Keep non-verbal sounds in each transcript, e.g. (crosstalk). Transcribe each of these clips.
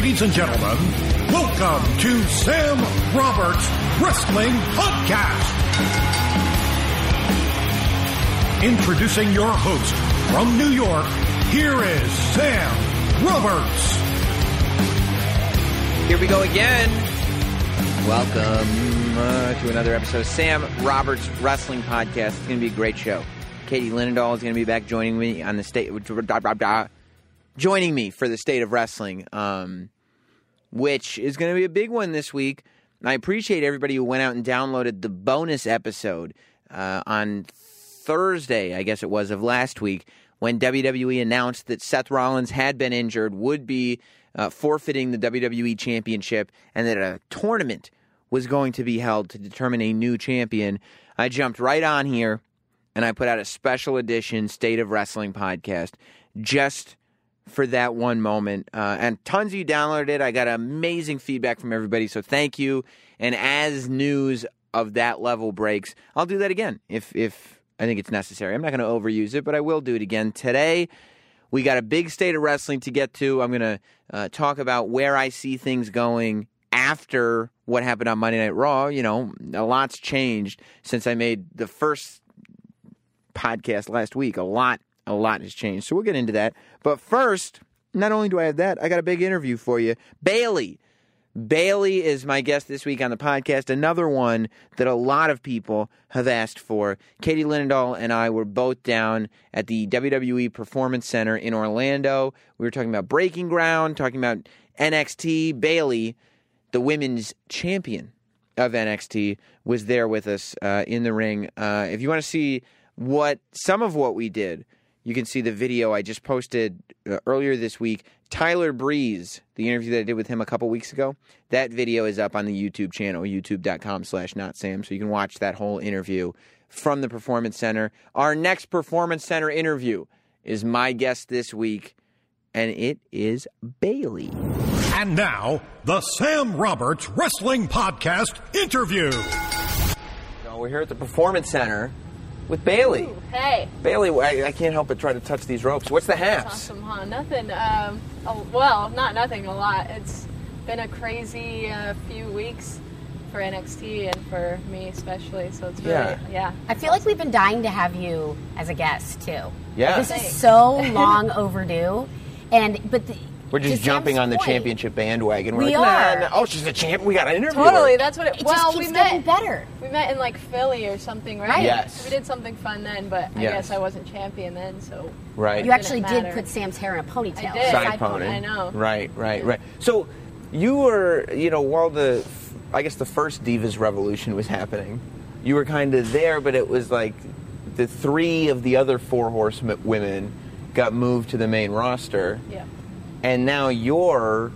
Ladies and gentlemen, welcome to Sam Roberts Wrestling Podcast. Introducing your host from New York, here is Sam Roberts. Here we go again. Welcome uh, to another episode of Sam Roberts Wrestling Podcast. It's going to be a great show. Katie Linendoll is going to be back joining me on the state, joining me for the state of wrestling, um, which is going to be a big one this week. I appreciate everybody who went out and downloaded the bonus episode uh, on Thursday, I guess it was, of last week when WWE announced that Seth Rollins had been injured, would be uh, forfeiting the WWE Championship, and that a tournament was going to be held to determine a new champion. I jumped right on here and I put out a special edition State of Wrestling podcast just for that one moment. Uh, and tons of you downloaded it. I got amazing feedback from everybody, so thank you. And as news of that level breaks, I'll do that again if if I think it's necessary. I'm not going to overuse it, but I will do it again today. We got a big state of wrestling to get to. I'm going to uh, talk about where I see things going after what happened on Monday Night Raw. You know, a lot's changed since I made the first podcast last week. A lot, a lot has changed. So we'll get into that. But first, not only do I have that, I got a big interview for you. Bayley. Bayley is my guest this week on the podcast. Another one that a lot of people have asked for. Katie Linendoll and I were both down at the WWE Performance Center in Orlando. We were talking about Breaking Ground, talking about NXT. Bayley, the women's champion of NXT, was there with us uh, in the ring. Uh, if you want to see what some of what we did, you can see the video I just posted uh, earlier this week. Tyler Breeze, the interview that I did with him a couple weeks ago, that video is up on the YouTube channel, youtube.com slash not Sam. So you can watch that whole interview from the Performance Center. Our next Performance Center interview is my guest this week, and it is Bayley. And now, the Sam Roberts Wrestling Podcast interview. So we're here at the Performance Center with Bayley. Ooh, hey. Bayley, I, I, can't help but try to touch these ropes. What's the haps? awesome, huh? Nothing. Um, oh, well, not nothing. A lot. It's been a crazy uh, few weeks for NXT and for me especially. So it's really, yeah. yeah I feel like we've been dying to have you as a guest too. Yeah. This is so (laughs) long overdue, and but the, we're just jumping on the point, championship bandwagon. We're we like, are. Nah, nah. Oh, she's a champ. We got an interview. Totally. That's what it. it well, we met better. We met in like Philly or something, right? right. Yes. So we did something fun then, but I yes. guess I wasn't champion then, so. Right. You actually did put Sam's hair in a ponytail. I did. Side, pony. I know. Right. Right. Right. So, you were, you know, while the, I guess the first Divas Revolution was happening, you were kind of there, but it was like the three of the other four horsewomen got moved to the main roster. Yeah and now you're,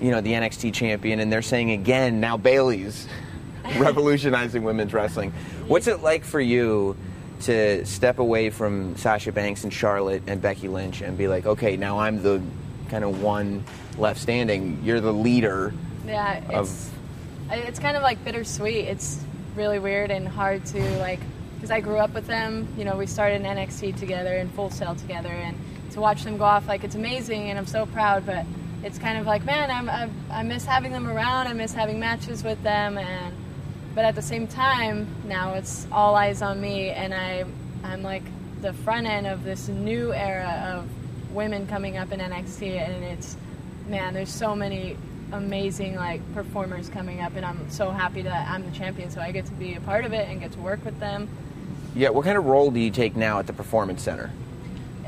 you know, the NXT champion, and they're saying again now Bayley's (laughs) revolutionizing women's wrestling. What's it like for you to step away from Sasha Banks and Charlotte and Becky Lynch and be like, okay, now I'm the kind of one left standing. You're the leader. Yeah, it's it's kind of like bittersweet. It's really weird and hard to like because I grew up with them. You know, we started in NXT together and Full Sail together, and to watch them go off, like it's amazing, and I'm so proud. But it's kind of like, man, I'm, I, I miss having them around. I miss having matches with them, and but at the same time, now it's all eyes on me, and I, I'm like the front end of this new era of women coming up in NXT, and it's, man, there's so many amazing like performers coming up, and I'm so happy that I'm the champion, so I get to be a part of it and get to work with them. Yeah, what kind of role do you take now at the Performance Center?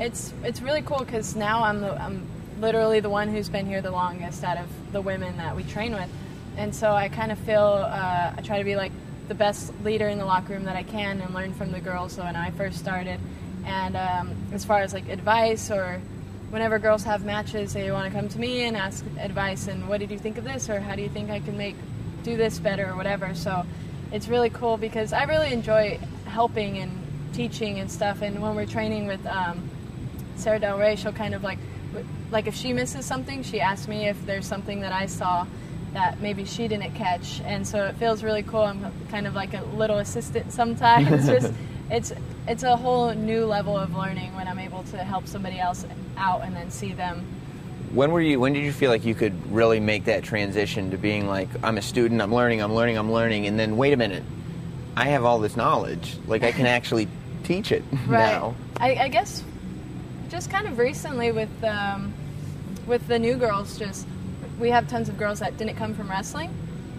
It's it's really cool because now I'm the I'm literally the one who's been here the longest out of the women that we train with, and so I kind of feel uh, I try to be like the best leader in the locker room that I can and learn from the girls. So when I first started, and um, as far as like advice or whenever girls have matches, they want to come to me and ask advice and what did you think of this or how do you think I can make do this better or whatever. So it's really cool because I really enjoy helping and teaching and stuff. And when we're training with um, Sara Del Rey, she'll kind of like, like if she misses something, she asks me if there's something that I saw that maybe she didn't catch, and so it feels really cool. I'm kind of like a little assistant (laughs) sometimes. it's just, (laughs) it's it's a whole new level of learning when I'm able to help somebody else out and then see them When were you? When did you feel like you could really make that transition to being like, I'm a student, I'm learning, I'm learning, I'm learning, and then wait a minute, I have all this knowledge, like I can (laughs) actually teach it Right. now. I, I guess just kind of recently with um, with the new girls, just we have tons of girls that didn't come from wrestling,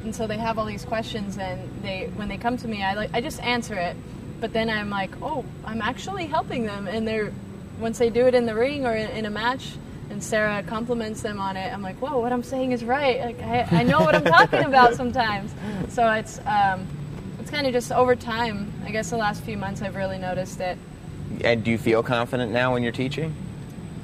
and so they have all these questions, and they when they come to me, I like I just answer it, but then I'm like, oh, I'm actually helping them, and they're once they do it in the ring or in, in a match. And Sara compliments them on it. I'm like, whoa, what I'm saying is right. Like, I, I know what I'm talking about (laughs) sometimes. So it's um, it's kind of just over time. I guess the last few months I've really noticed it. And do you feel confident now when you're teaching?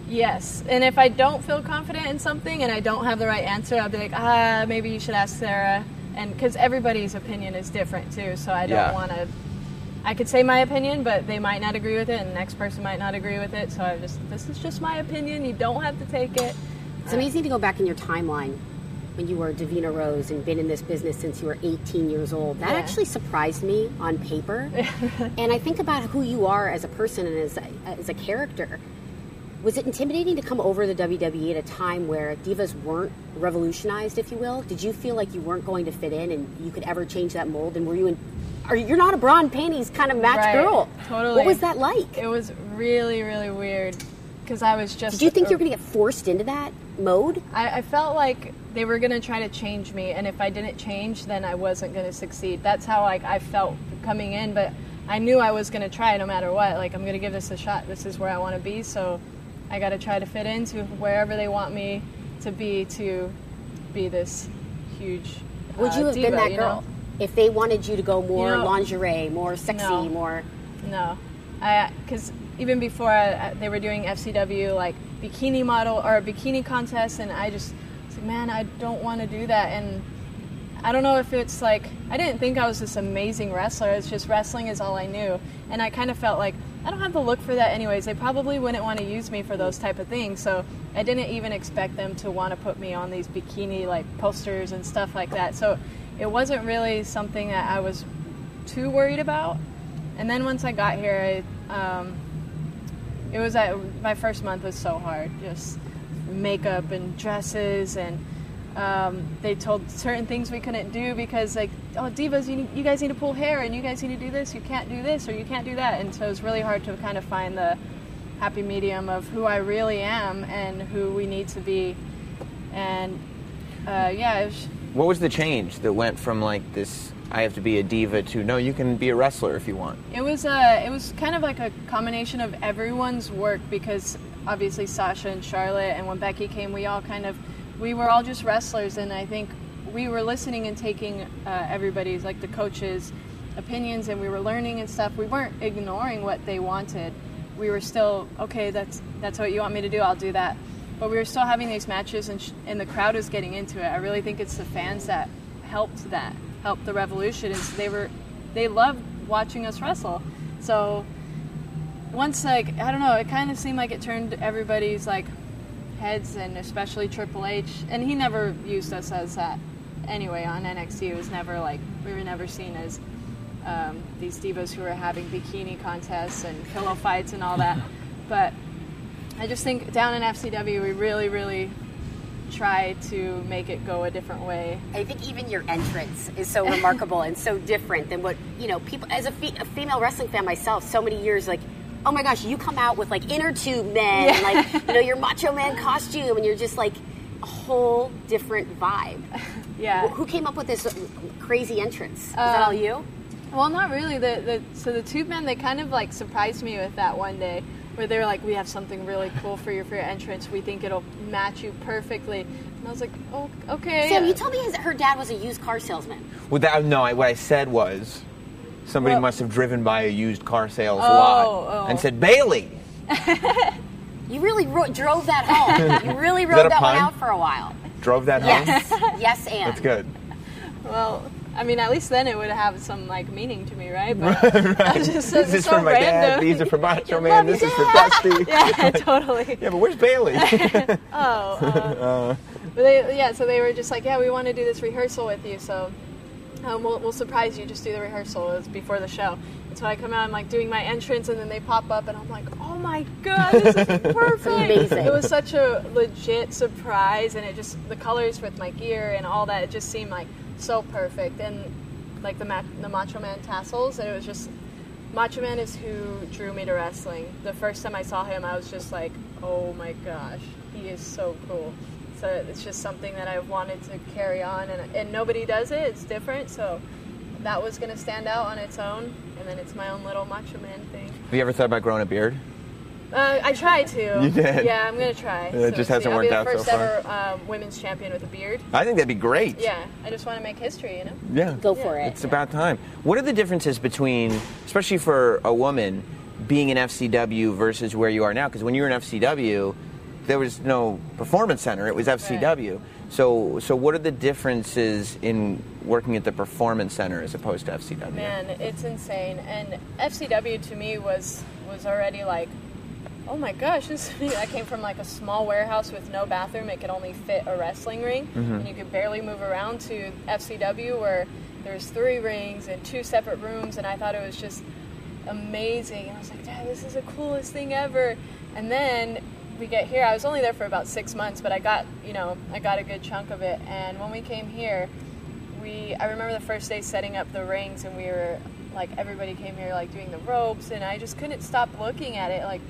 Yes, and if I don't feel confident in something and I don't have the right answer, I'll be like, ah, maybe you should ask Sara. And because everybody's opinion is different too, so I don't Yeah. want to. I could say my opinion, but they might not agree with it, and the next person might not agree with it. So I just, this is just my opinion. You don't have to take it. It's amazing to go back in your timeline when you were Davina Rose and been in this business since you were 18 years old. That Yeah. actually surprised me on paper. (laughs) and I think about who you are as a person and as a, as a character. Was it intimidating to come over the WWE at a time where divas weren't revolutionized, if you will? Did you feel like you weren't going to fit in and you could ever change that mold? And were you in? Are you're not a bra and panties kind of match Right, girl? totally. What was that like? It was really, really weird because I was just. Did you think you were going to get forced into that mode? I, I felt like they were going to try to change me, and if I didn't change, then I wasn't going to succeed. That's how like I felt coming in, but I knew I was going to try no matter what. Like I'm going to give this a shot. This is where I want to be, so I got to try to fit into wherever they want me to be to be this huge. Would uh, you have diva, been that girl know? if they wanted you to go more You know- lingerie, more sexy, No. more? No, because even before I, I- they were doing FCW like bikini model or bikini contest, and I just man, I don't want to do that. And I don't know if it's like I didn't think I was this amazing wrestler. It's just wrestling is all I knew, and I kind of felt like I don't have the look for that anyways. They probably wouldn't want to use me for those type of things. So I didn't even expect them to want to put me on these bikini like posters and stuff like that. So it wasn't really something that I was too worried about. And then once I got here, I, um, it was uh, my first month was so hard. Just makeup and dresses, and um, they told certain things we couldn't do because like, oh divas, you, need, you guys need to pull hair, and you guys need to do this. You can't do this, or you can't do that. And so it was really hard to kind of find the happy medium of who I really am and who we need to be. And uh, yeah, was, What was the change that went from like this? I have to be a diva to no, you can be a wrestler if you want. It was uh, it was kind of like a combination of everyone's work because obviously Sasha and Charlotte and when Becky came, we all kind of we were all just wrestlers, and I think we were listening and taking uh, everybody's like the coaches' opinions, and we were learning and stuff. We weren't ignoring what they wanted. We were still okay. That's that's what you want me to do. I'll do that. But we were still having these matches, and, sh- and the crowd was getting into it. I really think it's the fans that helped that helped the revolution. Is they were they loved watching us wrestle. So once like I don't know, it kind of seemed like it turned everybody's like heads, and especially Triple H. And he never used us as that anyway on NXT. It was never like we were never seen as um, these divas who were having bikini contests and pillow fights and all that. (laughs) But I just think down in FCW, we really, really try to make it go a different way. I think even your entrance is so remarkable and so different than what you know. People, as a, fe- a female wrestling fan myself, so many years like, oh my gosh, you come out with like inner tube men, and like you know your Macho Man costume, and you're just like a whole different vibe. (laughs) Yeah. Who came up with this uh, crazy entrance? Is that all um, you? Well, not really. The, the so the tube men they kind of like surprised me with that one day, where they were like, "We have something really cool for you for your entrance. We think it'll match you perfectly." And I was like, "Oh, okay." Sam, you told me his, her dad was a used car salesman. Without no, I, what I said was somebody Well- must have driven by a used car sales Oh, lot oh. and said Bayley. (laughs) You really ro- drove that home. (laughs) You really that rode a that, one out for a while. Drove that home. Yes, yes, and That's good. Well, I mean, at least then it would have some like meaning to me, right? (laughs) But I was just This is so for my dad. These are for Macho Love Man. you, This is for Dusty. yeah, totally. Yeah, but where's Bayley? Oh, uh, but they, yeah. So they were just like, yeah, we want to do this rehearsal with you. So um, we'll, we'll surprise you, just do the rehearsal it's before the show. And so I come out, I'm like doing my entrance, and then they pop up, and I'm like, oh my god, this is (laughs) perfect. amazing. It was such a legit surprise, and it just, the colors with my gear and all that, it just seemed like so perfect. And like the, ma- the Macho Man tassels, and it was just, Macho Man is who drew me to wrestling. The first time I saw him, I was just like, oh my gosh, he is so cool. So it's just something that I've wanted to carry on, and, and nobody does it. It's different, so that was going to stand out on its own, and then it's my own little Macho Man thing. Have you ever thought about growing a beard? Uh, I tried to. (laughs) You did? Yeah, I'm gonna try. it just hasn't I'll be worked the out so first ever um, women's champion with a beard. I think that'd be great. Yeah, I just want to make history, you know. Yeah. Go for it. It's about time. What are the differences between, especially for a woman, being in FCW versus where you are now? Because when you were in FCW, there was no performance center; it was FCW. So, so what are the differences in working at the performance center as opposed to FCW? Man, it's insane. And FCW to me was was already like, oh my gosh, this. I came from like a small warehouse with no bathroom. It could only fit a wrestling ring, mm-hmm. and you could barely move around. To FCW where there's three rings and two separate rooms, and I thought it was just amazing. And I was like, Dad, this is the coolest thing ever. And then we get here. I was only there for about six months, but I got you know I got a good chunk of it. And when we came here, we I remember the first day setting up the rings, and we were like everybody came here like doing the ropes, and I just couldn't stop looking at it. Like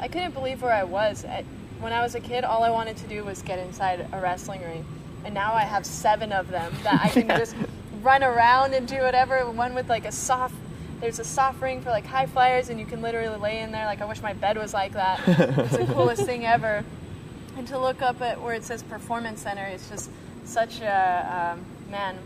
I couldn't believe where I was. At, when I was a kid, all I wanted to do was get inside a wrestling ring, and now I have seven of them that I can (laughs) just run around and do whatever. One with like a soft. There's a soft ring for like high flyers, and you can literally lay in there. Like I wish my bed was like that. (laughs) It's the coolest thing ever. And to look up at where it says Performance Center, it's just such a um, man.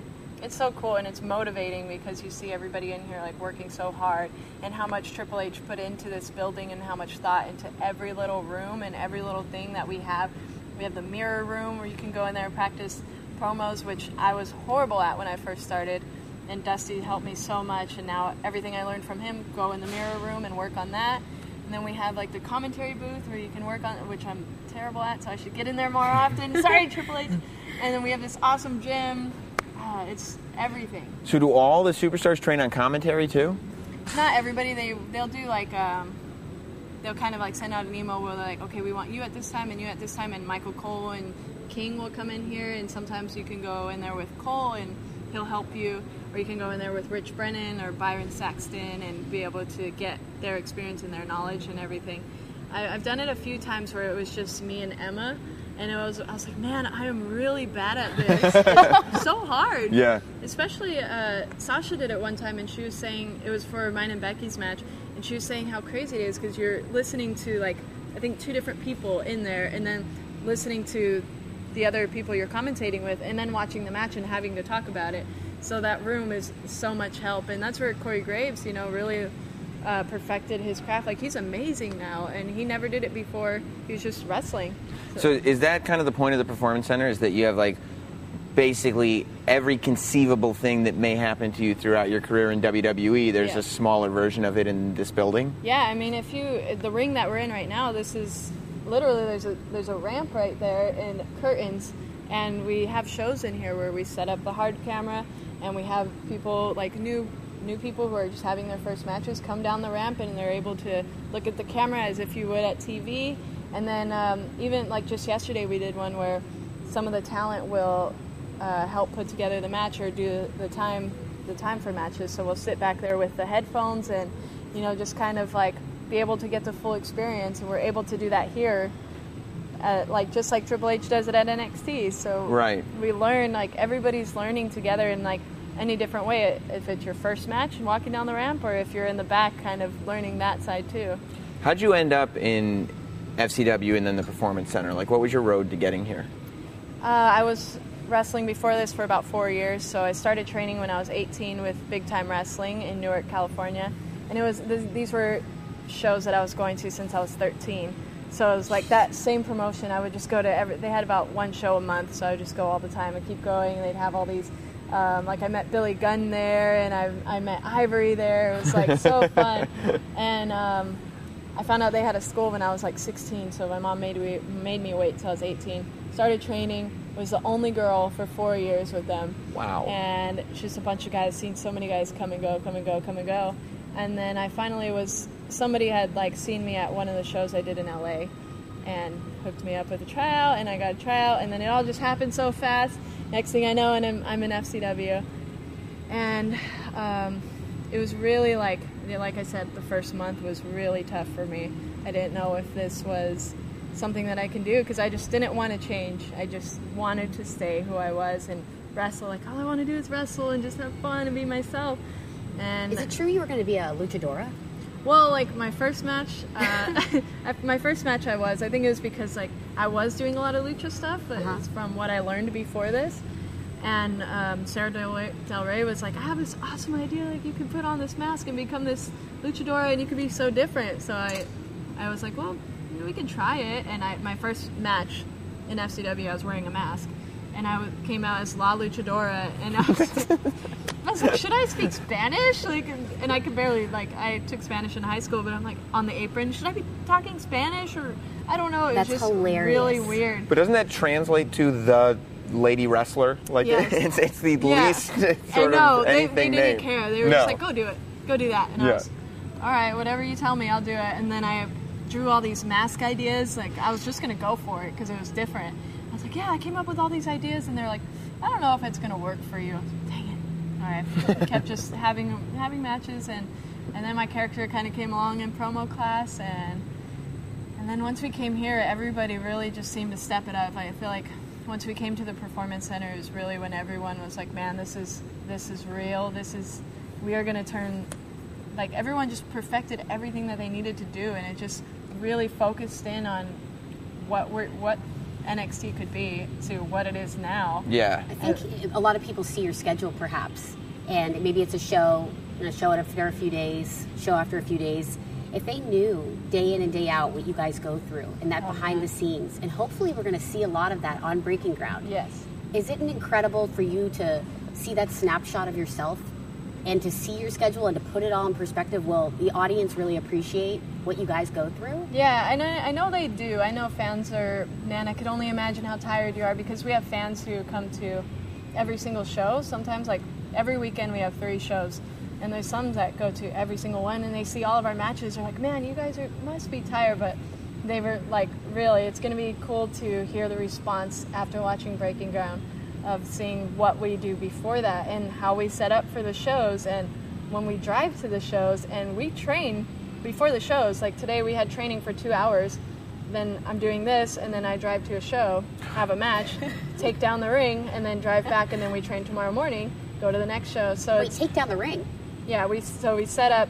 It's so cool and it's motivating because you see everybody in here like working so hard and how much Triple H put into this building and how much thought into every little room and every little thing that we have. We have the mirror room where you can go in there and practice promos, which I was horrible at when I first started. And Dusty helped me so much, and now everything I learned from him, go in the mirror room and work on that. And then we have like the commentary booth where you can work on, which I'm terrible at, so I should get in there more often. (laughs) Sorry, Triple H. And then we have this awesome gym. Ah, it's everything. So, do all the superstars train on commentary too? Not everybody. They they'll do like um, they'll kind of like send out an email where they're like, okay, we want you at this time and you at this time, and Michael Cole and King will come in here, and sometimes you can go in there with Cole and he'll help you, or you can go in there with Rich Brennan or Byron Saxton and be able to get their experience and their knowledge and everything. I, I've done it a few times where it was just me and Emma, and it was I was like, man, I am really bad at this. (laughs) So hard. Yeah. Especially uh, Sasha did it one time, and she was saying it was for mine and Becky's match, and she was saying how crazy it is because you're listening to like I think two different people in there, and then listening to the other people you're commentating with, and then watching the match and having to talk about it. So that room is so much help, and that's where Corey Graves, you know, really uh, perfected his craft. Like he's amazing now, and he never did it before. He was just wrestling. So, is that kind of the point of the performance center? Is that you have like basically every conceivable thing that may happen to you throughout your career in WWE? There's Yeah. a smaller version of it in this building. Yeah, I mean, if you the ring that we're in right now, this is literally there's a there's a ramp right there and curtains, and we have shows in here where we set up the hard camera, and we have people like new new people who are just having their first matches come down the ramp and they're able to look at the camera as if you would at TV, and then um, even like just yesterday we did one where some of the talent will uh, help put together the match or do the time the time for matches. So we'll sit back there with the headphones and you know just kind of like be able to get the full experience, and we're able to do that here. Uh, like just like Triple H does it at NXT, so Right. we learn like everybody's learning together in like any different way. If it's your first match and walking down the ramp, or if you're in the back, kind of learning that side too. How'd you end up in FCW and then the performance center? Like, what was your road to getting here? Uh, I was wrestling before this for about four years, so I started training when I was 18 with Big Time Wrestling in Newark, California, and it was th- these were shows that I was going to since I was 13. So it was like that same promotion. I would just go to every. They had about one show a month, so I would just go all the time and keep going. They'd have all these. Um, like I met Billy Gunn there, and I, I met Ivory there. It was like so (laughs) fun, and um, I found out they had a school when I was like 16, so my mom made me made me wait till I was 18. Started training. Was the only girl for four years with them. Wow. And just a bunch of guys. Seen so many guys come and go, come and go, come and go. And then I finally was. Somebody had like seen me at one of the shows I did in LA, and hooked me up with a tryout, and I got a tryout, and then it all just happened so fast. Next thing I know, and I'm, I'm in FCW, and um, it was really like like I said, the first month was really tough for me. I didn't know if this was something that I can do because I just didn't want to change. I just wanted to stay who I was and wrestle. Like all I want to do is wrestle and just have fun and be myself. And Is it true you were going to be a luchadora? Well, like my first match, uh, (laughs) my first match I was. I think it was because like I was doing a lot of lucha stuff. But Uh-huh. It's from what I learned before this. And um, Sara Del Rey, Del Rey was like, "I have this awesome idea. Like you could put on this mask and become this luchadora, and you could be so different." So I, I was like, "Well, you know, we can try it." And I, my first match in FCW, I was wearing a mask, and I came out as La Luchadora, and I was, (laughs) I was like, should I speak Spanish? Like, and, and I could barely like I took Spanish in high school, but I'm like on the apron. Should I be talking Spanish or I don't know? It That's was just hilarious. really weird. But doesn't that translate to the lady wrestler? Like Yes. (laughs) it's, it's the Yeah. least (laughs) sort I know of they, anything they didn't name. care. They were no. just like, go do it, go do that, and I was, all right, whatever you tell me, I'll do it. And then I drew all these mask ideas. Like I was just gonna go for it because it was different. Like, yeah, I came up with all these ideas, and they're like, I don't know if it's gonna work for you. Dang it! All right, I kept just (laughs) having having matches, and and then my character kind of came along in promo class, and and then once we came here, everybody really just seemed to step it up. I feel like once we came to the performance center is really when everyone was like, "Man, this is this is real. This is we are going to turn." Like everyone just perfected everything that they needed to do, and it just really focused in on what we're, what NXT could be to what it is now. Yeah. I think a lot of people see your schedule perhaps, and maybe it's a show, you know, show after a few days, show after a few days. If they knew day in and day out what you guys go through and that behind the uh-huh. scenes, and hopefully we're going to see a lot of that on Breaking Ground. Yes. Is it incredible for you to see that snapshot of yourself and to see your schedule and to put it all in perspective? Will the audience really appreciate what you guys go through? Yeah, I know, I know they do. I know fans are, man, I could only imagine how tired you are because we have fans who come to every single show. Sometimes, like, every weekend we have three shows. And there's some that go to every single one and they see all of our matches. They're like, man, you guys are, must be tired. But they were like, really, it's going to be cool to hear the response after watching Breaking Ground of seeing what we do before that and how we set up for the shows. And when we drive to the shows and we train before the shows, like today we had training for two hours. Then I'm doing this, and then I drive to a show, have a match, (laughs) take down the ring, and then drive back, and then we train tomorrow morning, go to the next show. So Wait, it's take down the ring. yeah, we so we set up.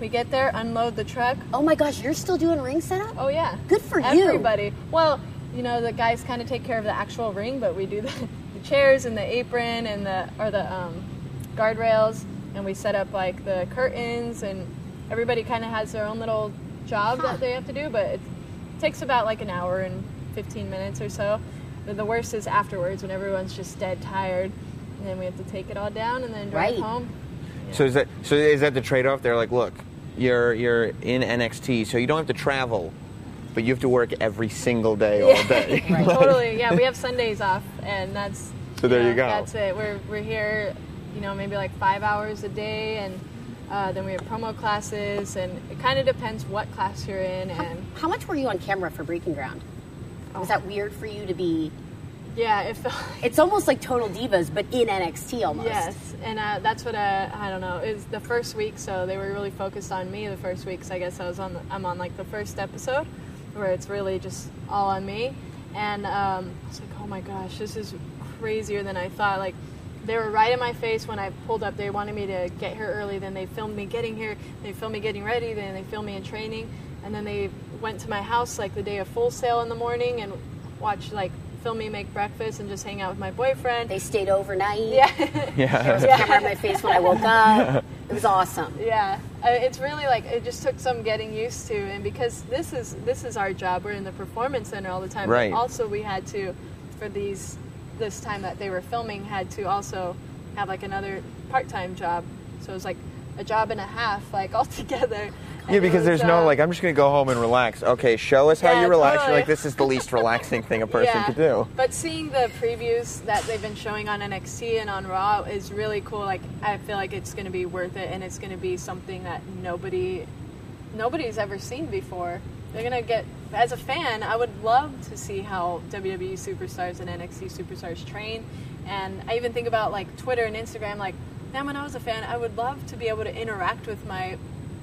We get there, unload the truck. Oh my gosh, you're still doing ring setup? Oh yeah, Good for you. Everybody. Well, you know the guys kind of take care of the actual ring, but we do the chairs and the apron and the or the um, guardrails, and we set up like the curtains, and everybody kind of has their own little job Huh. that they have to do, but it takes about like an hour and 15 minutes or so. The, the worst is afterwards when everyone's just dead tired, and then we have to take it all down and then drive Right. home. So is that so is that the trade off? They're like, look, you're you're in NXT, so you don't have to travel, but you have to work every single day all day. (laughs) Right. (laughs) totally. Yeah, we have Sundays off, and that's. So there you know, go. That's it. We're we're here, you know, maybe like five hours a day, and uh, then we have promo classes, and it kind of depends what class you're in, and How much were you on camera for Breaking Ground? Was Oh. that weird for you to be? yeah, it felt. (laughs) It's almost like Total Divas, but in NXT almost. Yes, and uh, that's what uh, I don't know. Is the first week, so they were really focused on me the first week. So I guess I was on. The, I'm on like the first episode, where it's really just all on me, and um, I was like, oh my gosh, this is crazier than I thought. Like they were right in my face when I pulled up. They wanted me to get here early. Then they filmed me getting here. They filmed me getting ready. Then they filmed me in training, and then they went to my house like the day of Full Sail in the morning and watched like film me make breakfast and just hang out with my boyfriend. They stayed overnight. yeah. (laughs) There was a camera in my face when I woke up. (laughs) It was awesome. Yeah, uh, it's really like it just took some getting used to, and because this is this is our job, we're in the performance center all the time. Right. But also, we had to, for these this time that they were filming, had to also have like another part time job. So it was like a job and a half, like (laughs) altogether. Yeah, because there's no uh, like I'm just gonna go home and relax. Okay, show us how Yeah, you relax. totally. You're like this is the least (laughs) relaxing thing a person yeah. could do. But seeing the previews that they've been showing on NXT and on Raw is really cool. Like I feel like it's going to be worth it, and it's going to be something that nobody, nobody's ever seen before. They're going to get. As a fan, I would love to see how WWE superstars and NXT superstars train, and I even think about like Twitter and Instagram. Like, man, when I was a fan, I would love to be able to interact with my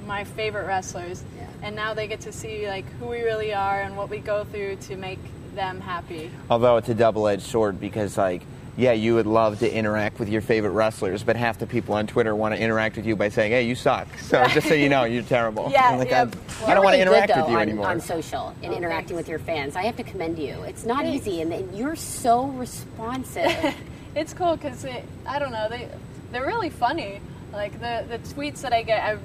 my favorite wrestlers, and now they get to see like who we really are and what we go through to make them happy. Although it's a double-edged sword because like yeah, you would love to interact with your favorite wrestlers, but half the people on Twitter want to interact with you by saying, "Hey, you suck." So (laughs) just so you know, you're terrible. Yeah, I'm like, yeah. Well, I don't want to interact good, with though, you on, anymore. on social and Oh, interacting thanks. with your fans. I have to commend you. It's not easy, and then you're so responsive. (laughs) it's cool because I don't know they they're really funny. Like the the tweets that I get, I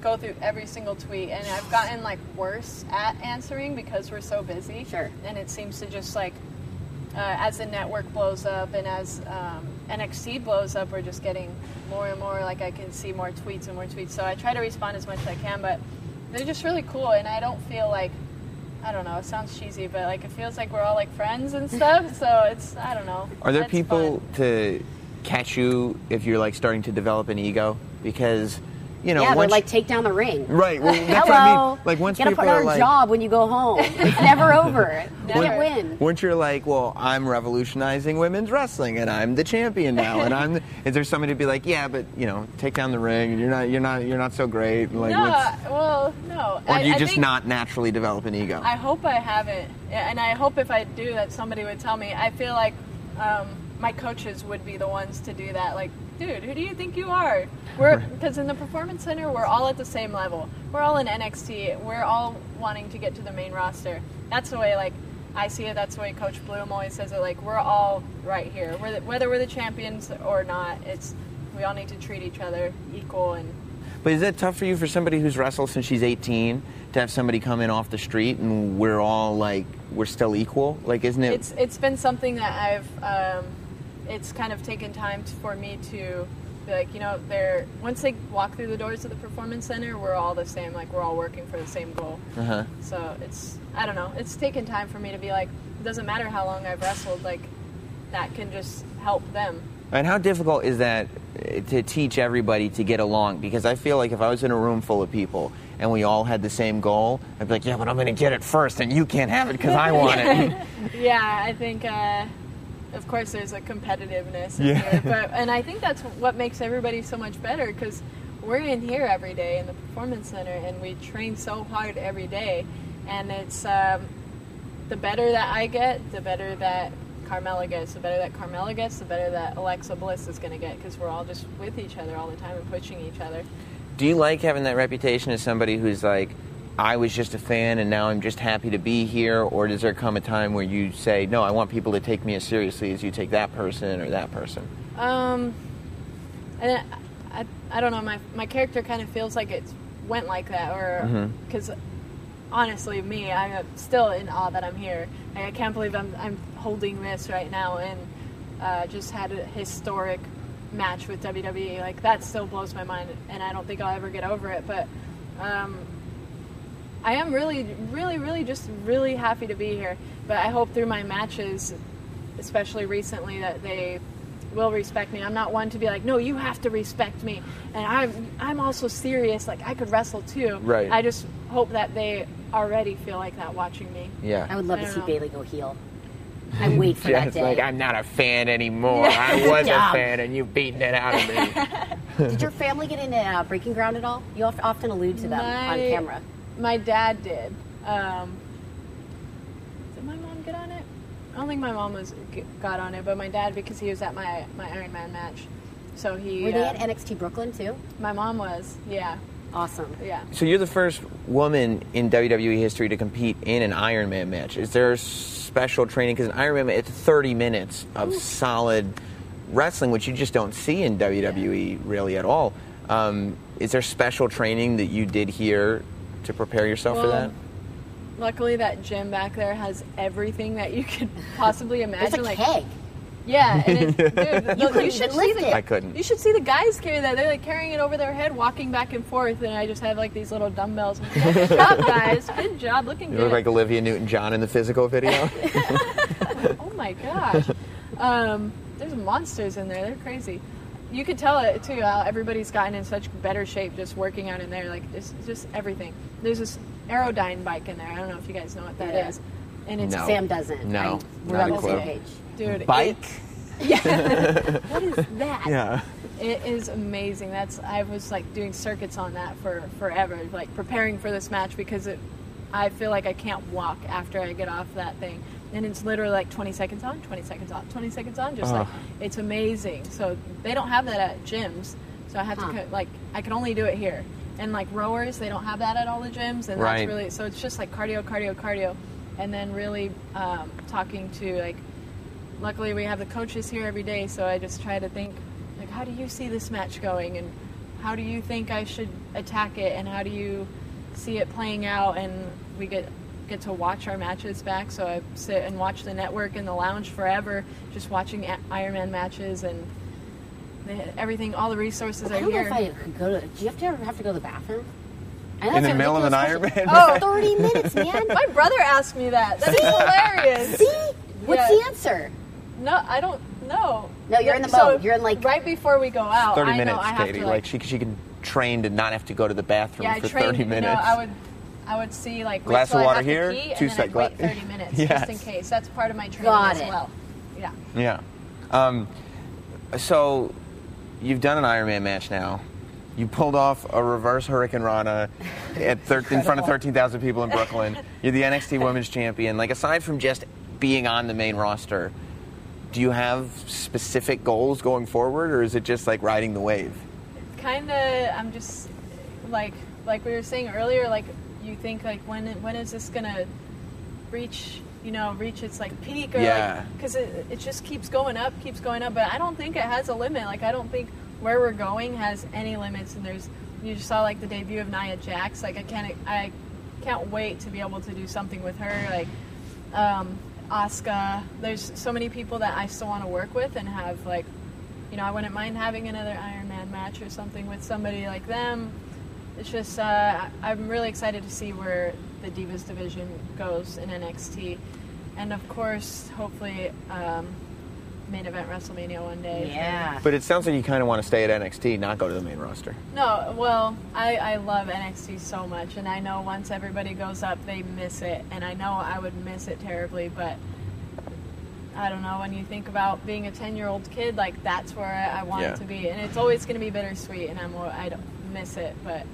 go through every single tweet, and I've gotten like worse at answering because we're so busy. Sure. And it seems to just like uh, as the network blows up and as um, NXT blows up, we're just getting more and more. Like I can see more tweets and more tweets. So I try to respond as much as I can, but they're just really cool, and I don't feel like. I don't know. It sounds cheesy, but like it feels like we're all like friends and stuff. (laughs) So it's I don't know. Are there It's people fun. to catch you if you're like starting to develop an ego? Because you know, yeah, they're once like take down the ring. right. Well, that's Hello. what I mean. Like once you Get a people part are of like, job when you go home. (laughs) It's never over. You Never. can't win. Once you're like, well, I'm revolutionizing women's wrestling, and I'm the champion now, and I'm. (laughs) Is there somebody to be like, yeah, but you know, take down the ring, and you're not, you're not, you're not so great. Like, no, well, no. or I, do you I just think- not naturally develop an ego? I hope I haven't, and I hope if I do that somebody would tell me. I feel like um, my coaches would be the ones to do that. Like, dude, who do you think you are? We're because in the performance center, we're all at the same level. We're all in NXT. We're all wanting to get to the main roster. That's the way, like. I see it. That's the way Coach Bloom always says it. Like we're all right here. We're the, whether we're the champions or not. It's we all need to treat each other equal and But is that tough for you for somebody who's wrestled since she's 18 to have somebody come in off the street and we're all like we're still equal? Like, isn't it? It's it's been something that I've um, it's kind of taken time t- for me to be like you know they're once they walk through the doors of the performance center we're all the same like we're all working for the same goal. uh-huh. So it's I don't know it's taken time for me to be like it doesn't matter how long I've wrestled like that can just help them. And how difficult is that uh, to teach everybody to get along? Because I feel like if I was in a room full of people and we all had the same goal, I'd be like, yeah, but I'm going to get it first, and you can't have it because I want it. (laughs) Yeah, I think, uh, of course, there's a competitiveness in Yeah. here, but and I think that's what makes everybody so much better because we're in here every day in the performance center and we train so hard every day, and it's um, the better that I get, the better that Carmella gets, the better that Carmella gets, the better that Alexa Bliss is going to get because we're all just with each other all the time and pushing each other. Do you like having that reputation as somebody who's like, I was just a fan and now I'm just happy to be here? Or does there come a time where you say, no, I want people to take me as seriously as you take that person or that person? Um, and I, I, I don't know. My my character kind of feels like it went like that, or because honestly, me, I'm still in awe that I'm here. Like, I can't believe I'm I'm holding this right now, and uh, just had a historic match with WWE. Like that still blows my mind, and I don't think I'll ever get over it. But um, I am really, really, really just really happy to be here. But I hope through my matches, especially recently, that they will respect me. I'm not one to be like, no, you have to respect me. And I'm, I'm also serious. Like I could wrestle too. Right. I just hope that they already feel like that watching me. Yeah. I would love I to see know. Bayley go heel. I wait for (laughs) that day. like, I'm not a fan anymore. I was a fan and you've beaten it out of me. (laughs) Did your family get into uh, Breaking Ground at all? You often allude to them on My- camera. My dad did. Um, did my mom get on it? I don't think my mom was got on it, but my dad because he was at my my Iron Man match. So he. Were they uh, at NXT Brooklyn too? my mom was. Yeah. Awesome. Yeah. So you're the first woman in WWE history to compete in an Iron Man match. Is there special training? Because an Iron Man, it's 30 minutes of solid wrestling, which you just don't see in WWE really at all. Um, is there special training that you did here to prepare yourself for that? Luckily, that gym back there has everything that you could (laughs) possibly There's imagine. a like keg. Yeah, and it, (laughs) dude, You you, should even see the it. I couldn't. You should see the guys carry that. They're like carrying it over their head, walking back and forth, and I just have like these little dumbbells. (laughs) Good job, guys. Good job. Looking You good. look like Olivia Newton-John in the physical video. oh my gosh. um, there's monsters in there. They're crazy. You could tell it too. How everybody's gotten in such better shape just working out in there. Like just, just everything. There's this Airdyne bike in there. I don't know if you guys know what that is. Yeah. And it's No. Sam doesn't. No, I, we're not on a the same page. dude. Bike. (laughs) (laughs) What is that? Yeah. It is amazing. That's I was like doing circuits on that for forever, like preparing for this match because it. I feel like I can't walk after I get off that thing, and it's literally like 20 seconds on, 20 seconds off, 20 seconds on. Just like it's amazing. So they don't have that at gyms, so I have Huh. to co- like I can only do it here. And like rowers, they don't have that at all the gyms, and Right. that's really so. It's just like cardio, cardio, cardio, and then really um, talking to like luckily we have the coaches here every day so i just try to think like how do you see this match going and how do you think i should attack it and how do you see it playing out and we get get to watch our matches back so i sit and watch the network in the lounge forever just watching a- ironman matches and the, everything all the resources I are don't know here if I could go to. Do you have to ever have to go to the bathroom? I In the middle of an ridiculous Ironman question. Oh, 30 minutes, man. (laughs) my brother asked me that that's hilarious See? What's Yeah. the answer? no i don't know No, you're in the So, boat. You're in, like- right before we go out 30 I know minutes, I have Katie. to, like, she, she can train to not have to go to the bathroom Yeah, I for trained. 30 minutes. You know, I would, I would see like wait Glass till of I water have here, pee, two and then wait 30 (laughs) minutes Yes. just in case. That's part of my training Got as it. well. Yeah. Yeah. Um, so you've done an Ironman match now. You pulled off a reverse Hurricane Rana at thir- in front of 13,000 people in Brooklyn. (laughs) You're the NXT Women's Champion. Like aside from just being on the main roster, do you have specific goals going forward, or is it just like riding the wave? Kind of. I'm just like like we were saying earlier. Like you think like when when is this gonna reach? You know, reach its like peak or Yeah. like because it, it just keeps going up, keeps going up. But I don't think it has a limit. Like I don't think where we're going has any limits. And there's you just saw like the debut of Nia Jax. Like I can't I can't wait to be able to do something with her. Like um, Asuka. There's so many people that I still want to work with and have like, you know, I wouldn't mind having another Iron Man match or something with somebody like them. It's just uh, I'm really excited to see where the Divas division goes in NXT, and of course, hopefully, um, main event WrestleMania one day. Yeah. But it sounds like you kind of want to stay at NXT, not go to the main roster. No, well, I, I love NXT so much, and I know once everybody goes up, they miss it, and I know I would miss it terribly, but I don't know. When you think about being a ten-year-old kid, like that's where I, I want Yeah. to be, and it's always going to be bittersweet, and I'm I don't miss it, but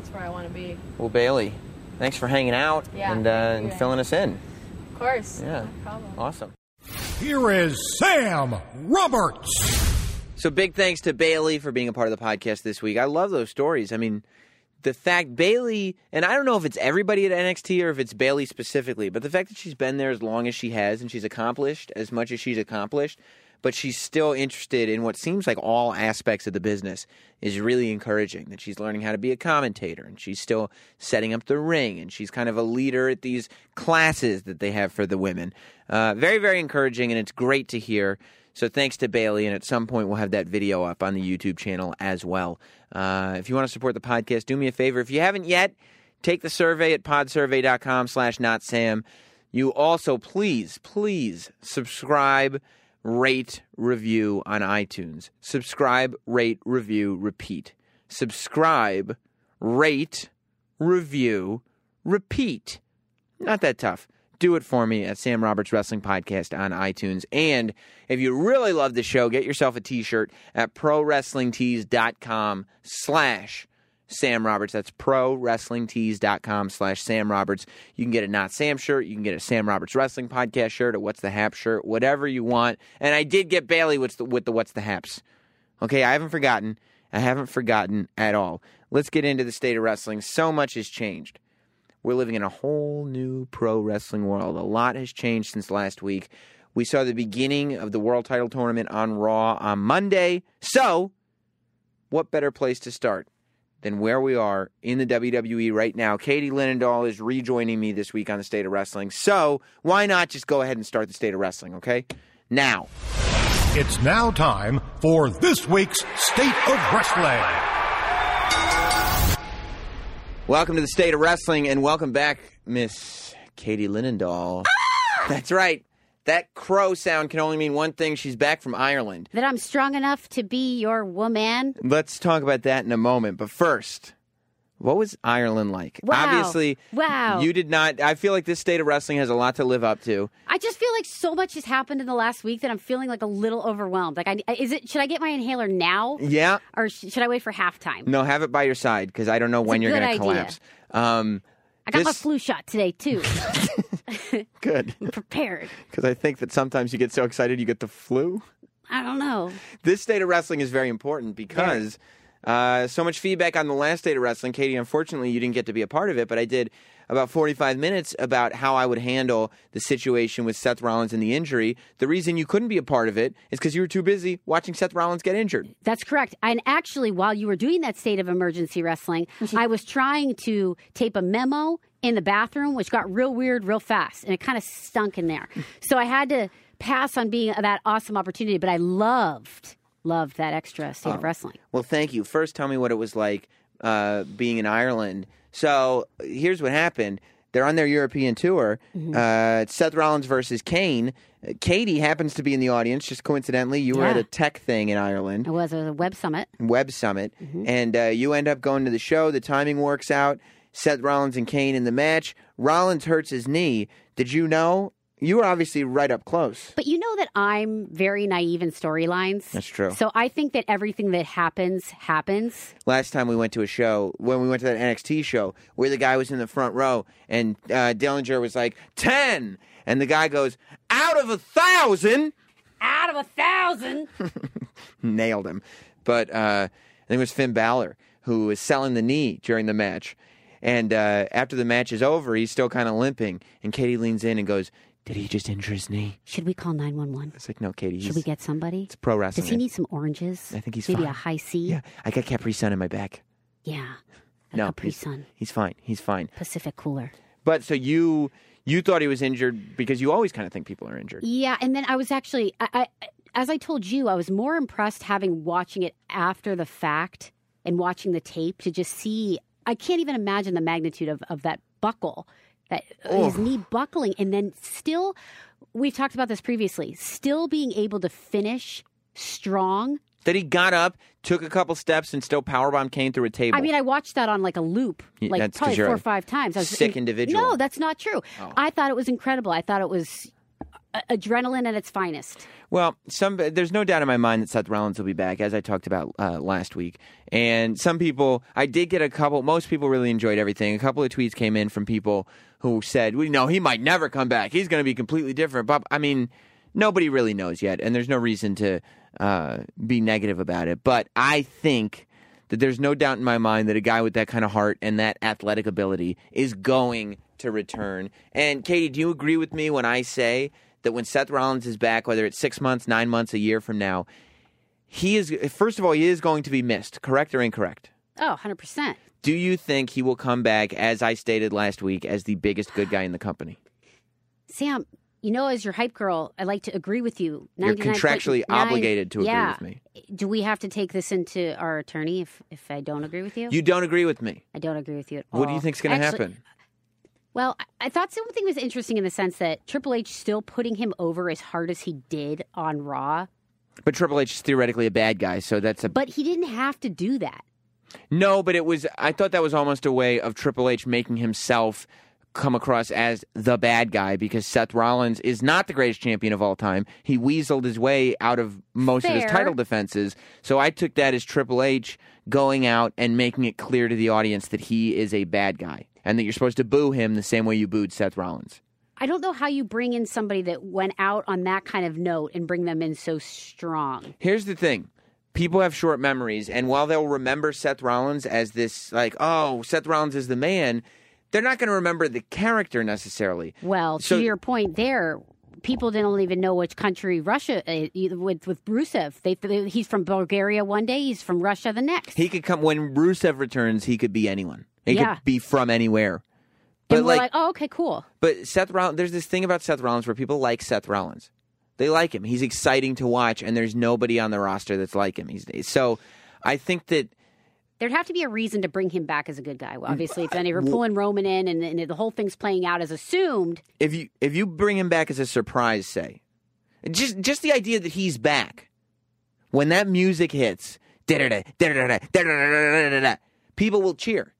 that's where I want to be. Well, Bayley, thanks for hanging out Yeah, and, uh, and filling us in. Of course, Yeah. no problem. Awesome. Here is Sam Roberts. So big thanks to Bayley for being a part of the podcast this week. I love those stories. I mean, the fact Bayley, and I don't know if it's everybody at NXT or if it's Bayley specifically, but the fact that she's been there as long as she has and she's accomplished as much as she's accomplished, but she's still interested in what seems like all aspects of the business is really encouraging. That she's learning how to be a commentator and she's still setting up the ring and she's kind of a leader at these classes that they have for the women. Uh, very, very encouraging, and it's great to hear. So thanks to Bayley, and at some point we'll have that video up on the YouTube channel as well. Uh, if you want to support the podcast, do me a favor. If you haven't yet, take the survey at podsurvey.com slash notsam. You also, please, please subscribe, rate, review on iTunes. Subscribe, rate, review, repeat. Subscribe, rate, review, repeat. Not that tough. Do it for me at Sam Roberts Wrestling Podcast on iTunes. And if you really love the show, get yourself a t-shirt at prowrestlingtees.com slash Sam Roberts. That's prowrestlingtees.com slash Sam Roberts. You can get a Not Sam shirt. You can get a Sam Roberts Wrestling Podcast shirt, a What's the Hap shirt, whatever you want. And I did get Bayley with the, with the What's the Haps. Okay, I haven't forgotten. I haven't forgotten at all. Let's get into the state of wrestling. So much has changed. We're living in a whole new pro wrestling world. A lot has changed since last week. We saw the beginning of the world title tournament on Raw on Monday. So, what better place to start than where we are in the WWE right now? Katie Linendoll is rejoining me this week on the state of wrestling. So, why not just go ahead and start the state of wrestling, okay? now. It's now time for this week's State of Wrestling. Welcome to the State of Wrestling, and welcome back, Miss Katie Linendoll. Ah! That's right. That crow sound can only mean one thing. She's back from Ireland. That I'm strong enough to be your woman. Let's talk about that in a moment. But first, what was Ireland like? Wow. Obviously, Wow. you did not. I feel like this state of wrestling has a lot to live up to. I just feel like so much has happened in the last week that I'm feeling like a little overwhelmed. Like, I, is it? Should I get my inhaler now, Yeah. or sh- should I wait for halftime? No, have it by your side because I don't know when you're going to collapse. Um, I got my flu shot today too. (laughs) (laughs) good. Prepared. Because I think that sometimes you get so excited you get the flu. I don't know. this state of wrestling is very important because uh, so much feedback on the last state of wrestling. Katie, unfortunately, you didn't get to be a part of it, but I did about 45 minutes about how I would handle the situation with Seth Rollins and the injury. The reason you couldn't be a part of it is because you were too busy watching Seth Rollins get injured. That's correct. And actually, while you were doing that state of emergency wrestling, I was trying to tape a memo in the bathroom, which got real weird real fast, and it kind of stunk in there. (laughs) So I had to pass on being that awesome opportunity, but I loved, loved that extra state of wrestling. Well, thank you. First, tell me what it was like uh, being in Ireland. So here's what happened. They're on their European tour. Mm-hmm. Uh, Seth Rollins versus Kane. Katie happens to be in the audience, just coincidentally. You were at a tech thing in Ireland. It was a web summit. Web Summit, Mm-hmm. and uh, you end up going to the show. The timing works out. Seth Rollins and Kane in the match. Rollins hurts his knee. Did you know? You were obviously right up close. But you know that I'm very naive in storylines. That's true. So I think that everything that happens happens. Last time we went to a show, when we went to that NXT show, where the guy was in the front row, and uh, Dillinger was like ten, and the guy goes out of a thousand, Out of a thousand. (laughs) nailed him. But uh, I think it was Finn Balor who was selling the knee during the match. And uh, after the match is over, he's still kind of limping. And Katie leans in and goes, Did he just injure his knee? Should we call 911? It's like, No, Katie. Should we get somebody? it's pro wrestling. Does he need some oranges? I think he's Maybe fine. a Hi-C? Yeah, I got Capri Sun in my back. Yeah. A No, Capri he's, Sun. he's fine. He's fine. Pacific Cooler. But so you you thought he was injured because you always kind of think people are injured. Yeah, and then I was actually, I, I, as I told you, I was more impressed having watching it after the fact and watching the tape to just see. I can't even imagine the magnitude of, of that buckle, that his knee buckling, and then still, we've talked about this previously, still being able to finish strong. That he got up, took a couple steps, and still powerbombed Kane through a table. I mean, I watched that on like a loop, like probably four or five times. I was sick individual. No, that's not true. Oh. I thought it was incredible. I thought it was adrenaline at its finest. Well, some there's no doubt in my mind that Seth Rollins will be back, as I talked about uh, last week. And some people, I did get a couple. Most people really enjoyed everything. A couple of tweets came in from people who said, "We know he might never come back. He's going to be completely different." But I mean, nobody really knows yet, and there's no reason to uh, be negative about it. But I think that there's no doubt in my mind that a guy with that kind of heart and that athletic ability is going to return. And Katie, do you agree with me when I say that when Seth Rollins is back, whether it's six months, nine months, a year from now, he is first of all he is going to be missed. Correct or incorrect? Oh, 100%. Do you think he will come back, as I stated last week, as the biggest good guy in the company? Sam, you know, as your hype girl, I like to agree with you. You're 99.9 contractually obligated to agree with me. Do we have to take this into our attorney if, if I don't agree with you? You don't agree with me. I don't agree with you at all. What do you think's going to happen? Well, I- thought something was interesting in the sense that Triple H still putting him over as hard as he did on Raw, But Triple H is theoretically a bad guy, so that's a but he didn't have to do that. no. But it was. I thought that was almost a way of Triple H making himself come across as the bad guy because Seth Rollins is not the greatest champion of all time. He weaseled his way out of most of his title defenses. So I took that as Triple H going out and making it clear to the audience that he is a bad guy and that you're supposed to boo him the same way you booed Seth Rollins. I don't know how you bring in somebody that went out on that kind of note and bring them in so strong. Here's the thing. People have short memories, and while they'll remember Seth Rollins as this, like, oh, Seth Rollins is the man, they're not going to remember the character necessarily. Well, So- to your point there, people didn't even know which country Russia uh, with with Rusev. They, they he's from Bulgaria one day, he's from Russia the next. He could come when Rusev returns. He could be anyone. He Yeah. could be from anywhere. But we're like, like, oh, okay, cool. but Seth Rollins, there's this thing about Seth Rollins where people like Seth Rollins. They like him. He's exciting to watch, and there's nobody on the roster that's like him these days. So I think that There'd have to be a reason to bring him back as a good guy. Well, obviously, if then you're pulling Roman in and, and the whole thing's playing out as assumed, if you if you bring him back as a surprise, say, just just the idea that he's back, when that music hits, people will cheer.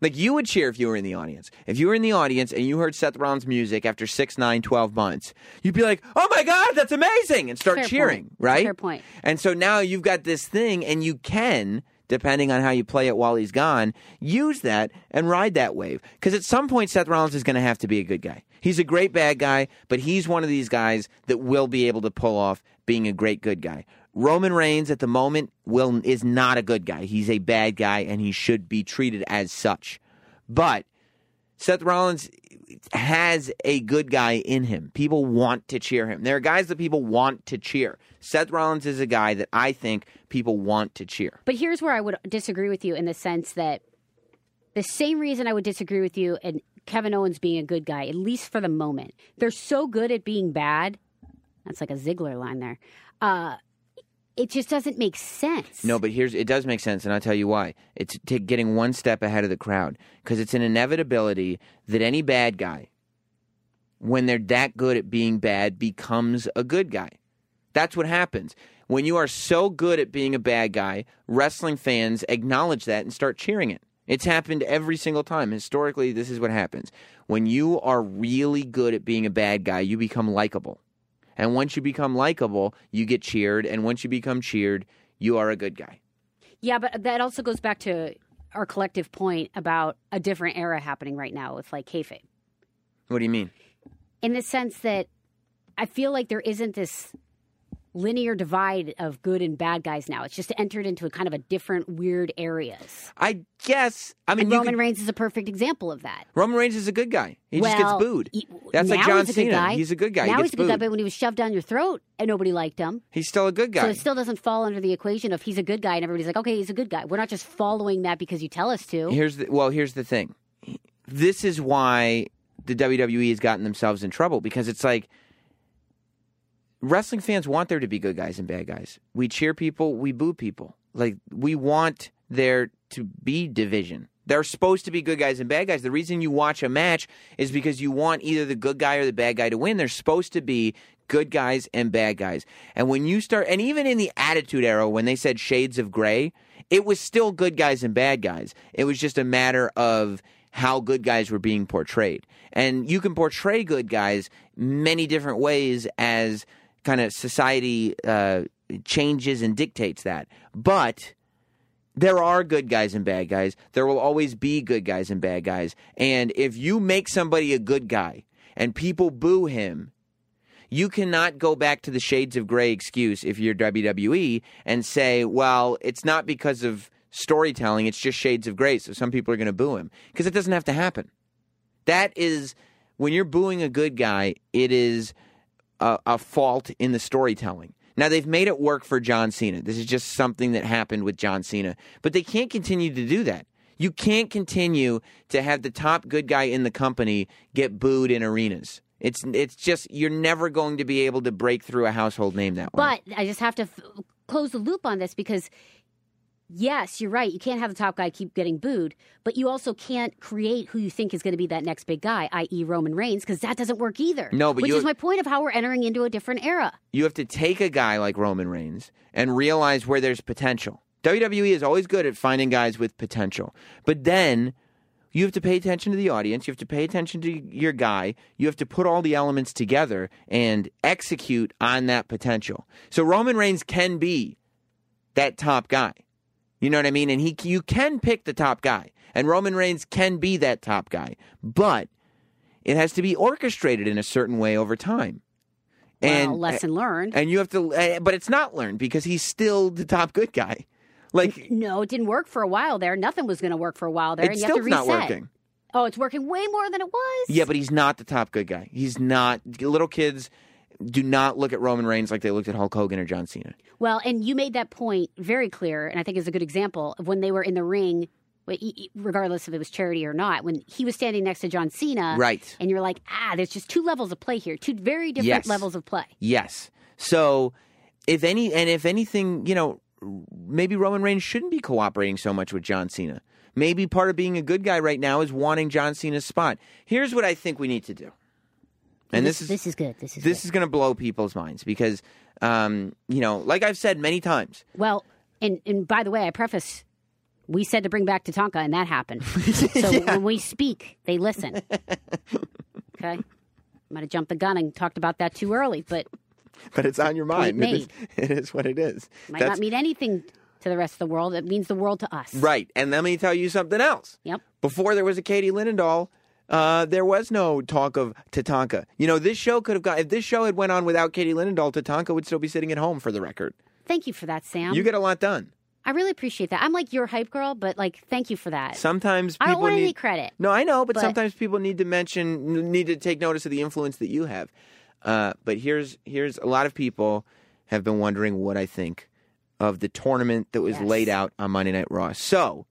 Like you would cheer if you were in the audience. If you were in the audience and you heard Seth Rollins' music after six, nine, 12 months, you'd be like, oh my God, that's amazing, and start Fair cheering, point. right? Fair point. And so now you've got this thing, and you can, depending on how you play it while he's gone, use that and ride that wave. Because at some point, Seth Rollins is going to have to be a good guy. He's a great bad guy, but he's one of these guys that will be able to pull off being a great good guy. Roman Reigns at the moment will is not a good guy. He's a bad guy, and he should be treated as such. But Seth Rollins has a good guy in him. People want to cheer him. There are guys that people want to cheer. Seth Rollins is a guy that I think people want to cheer. But here's where I would disagree with you in the sense that the same reason I would disagree with you and Kevin Owens being a good guy, at least for the moment. They're so good at being bad. That's like a Ziggler line there. Uh, it just doesn't make sense. No, but here's it does make sense, and I'll tell you why. It's t- getting one step ahead of the crowd because it's an inevitability that any bad guy, when they're that good at being bad, becomes a good guy. That's what happens. When you are so good at being a bad guy, wrestling fans acknowledge that and start cheering it. It's happened every single time. Historically, this is what happens. When you are really good at being a bad guy, you become likable. And once you become likable, you get cheered. And once you become cheered, you are a good guy. Yeah, but that also goes back to our collective point about a different era happening right now with like kayfabe. What do you mean? in the sense that I feel like there isn't this linear divide of good and bad guys now. It's just entered into a kind of a different weird areas. I guess. I mean, Roman could- Reigns is a perfect example of that. Roman Reigns is a good guy. He just gets booed. he- That's like John he's Cena. guy. He's a good guy. Now he he's a good guy, but when he was shoved down your throat and nobody liked him, He's still a good guy. so it still doesn't fall under the equation of he's a good guy and everybody's like, okay, he's a good guy. We're not just following that because you tell us to. Here's the well. Here's the thing. This is why the WWE has gotten themselves in trouble because it's like wrestling fans want there to be good guys and bad guys. We cheer people, we boo people. Like we want there to be division. They're supposed to be good guys and bad guys. The reason you watch a match is because you want either the good guy or the bad guy to win. They're supposed to be good guys and bad guys. And when you start, and even in the Attitude Era, when they said shades of gray, it was still good guys and bad guys. It was just a matter of how good guys were being portrayed. And you can portray good guys many different ways as kind of society uh, changes and dictates that. But there are good guys and bad guys. There will always be good guys and bad guys. And if you make somebody a good guy and people boo him, you cannot go back to the shades of gray excuse if you're WWE and say, well, it's not because of storytelling, it's just shades of gray, so some people are going to boo him. Because it doesn't have to happen. That is, when you're booing a good guy, it is a, a fault in the storytelling. Now, they've made it work for John Cena. This is just something that happened with John Cena. But they can't continue to do that. You can't continue to have the top good guy in the company get booed in arenas. It's it's just you're never going to be able to break through a household name that way. But I just have to f- close the loop on this because, yes, you're right. You can't have the top guy keep getting booed, but you also can't create who you think is going to be that next big guy, i.e., Roman Reigns, because that doesn't work either. No, but which you- is my point of how we're entering into a different era. you have to take a guy like Roman Reigns and realize where there's potential. WWE is always good at finding guys with potential. But then you have to pay attention to the audience, you have to pay attention to your guy, you have to put all the elements together and execute on that potential. So Roman Reigns can be that top guy. You know what I mean? And he you can pick the top guy. And Roman Reigns can be that top guy. But it has to be orchestrated in a certain way over time. And well, lesson learned. And you have to, eh, but it's not learned because he's still the top good guy. Like no, it didn't work for a while there. Nothing was going to work for a while there, it and you have still's to not working. Oh, it's working way more than it was. Yeah, but he's not the top good guy. He's not. Little kids do not look at Roman Reigns like they looked at Hulk Hogan or John Cena. Well, and you made that point very clear, and I think is a good example of when they were in the ring regardless if it was charity or not, when he was standing next to John Cena, Right. And you're like, ah, there's just two levels of play here, two very different Yes. levels of play. Yes. So, if any, and if anything, you know, maybe Roman Reigns shouldn't be cooperating so much with John Cena. Maybe part of being a good guy right now is wanting John Cena's spot. Here's what I think we need to do. And this, is this is good. This is this good. is going to blow people's minds because, um, you know, like I've said many times, Well, and and by the way, I preface. We said to bring back Tatanka, and that happened. (laughs) So when we speak, they listen. Okay, might have jumped the gun and talked about that too early, but (laughs) but it's on your mind. It is, (laughs) it is what it is. might That's not mean anything to the rest of the world. It means the world to us. right. And let me tell you something else. Yep. Before there was a Katie Linendoll, uh, there was no talk of Tatanka. You know, this show could have gone. If this show had went on without Katie Linendoll, Tatanka would still be sitting at home for the record. Thank you for that, Sam. You get a lot done. I really appreciate that. I'm like your hype girl, but like, thank you for that. Sometimes I people don't want need any credit. No, I know, but, But- sometimes people need to mention, need to take notice of the influence that you have. Uh, but here's here's a lot of people have been wondering what I think of the tournament that was Yes. laid out on Monday Night Raw. So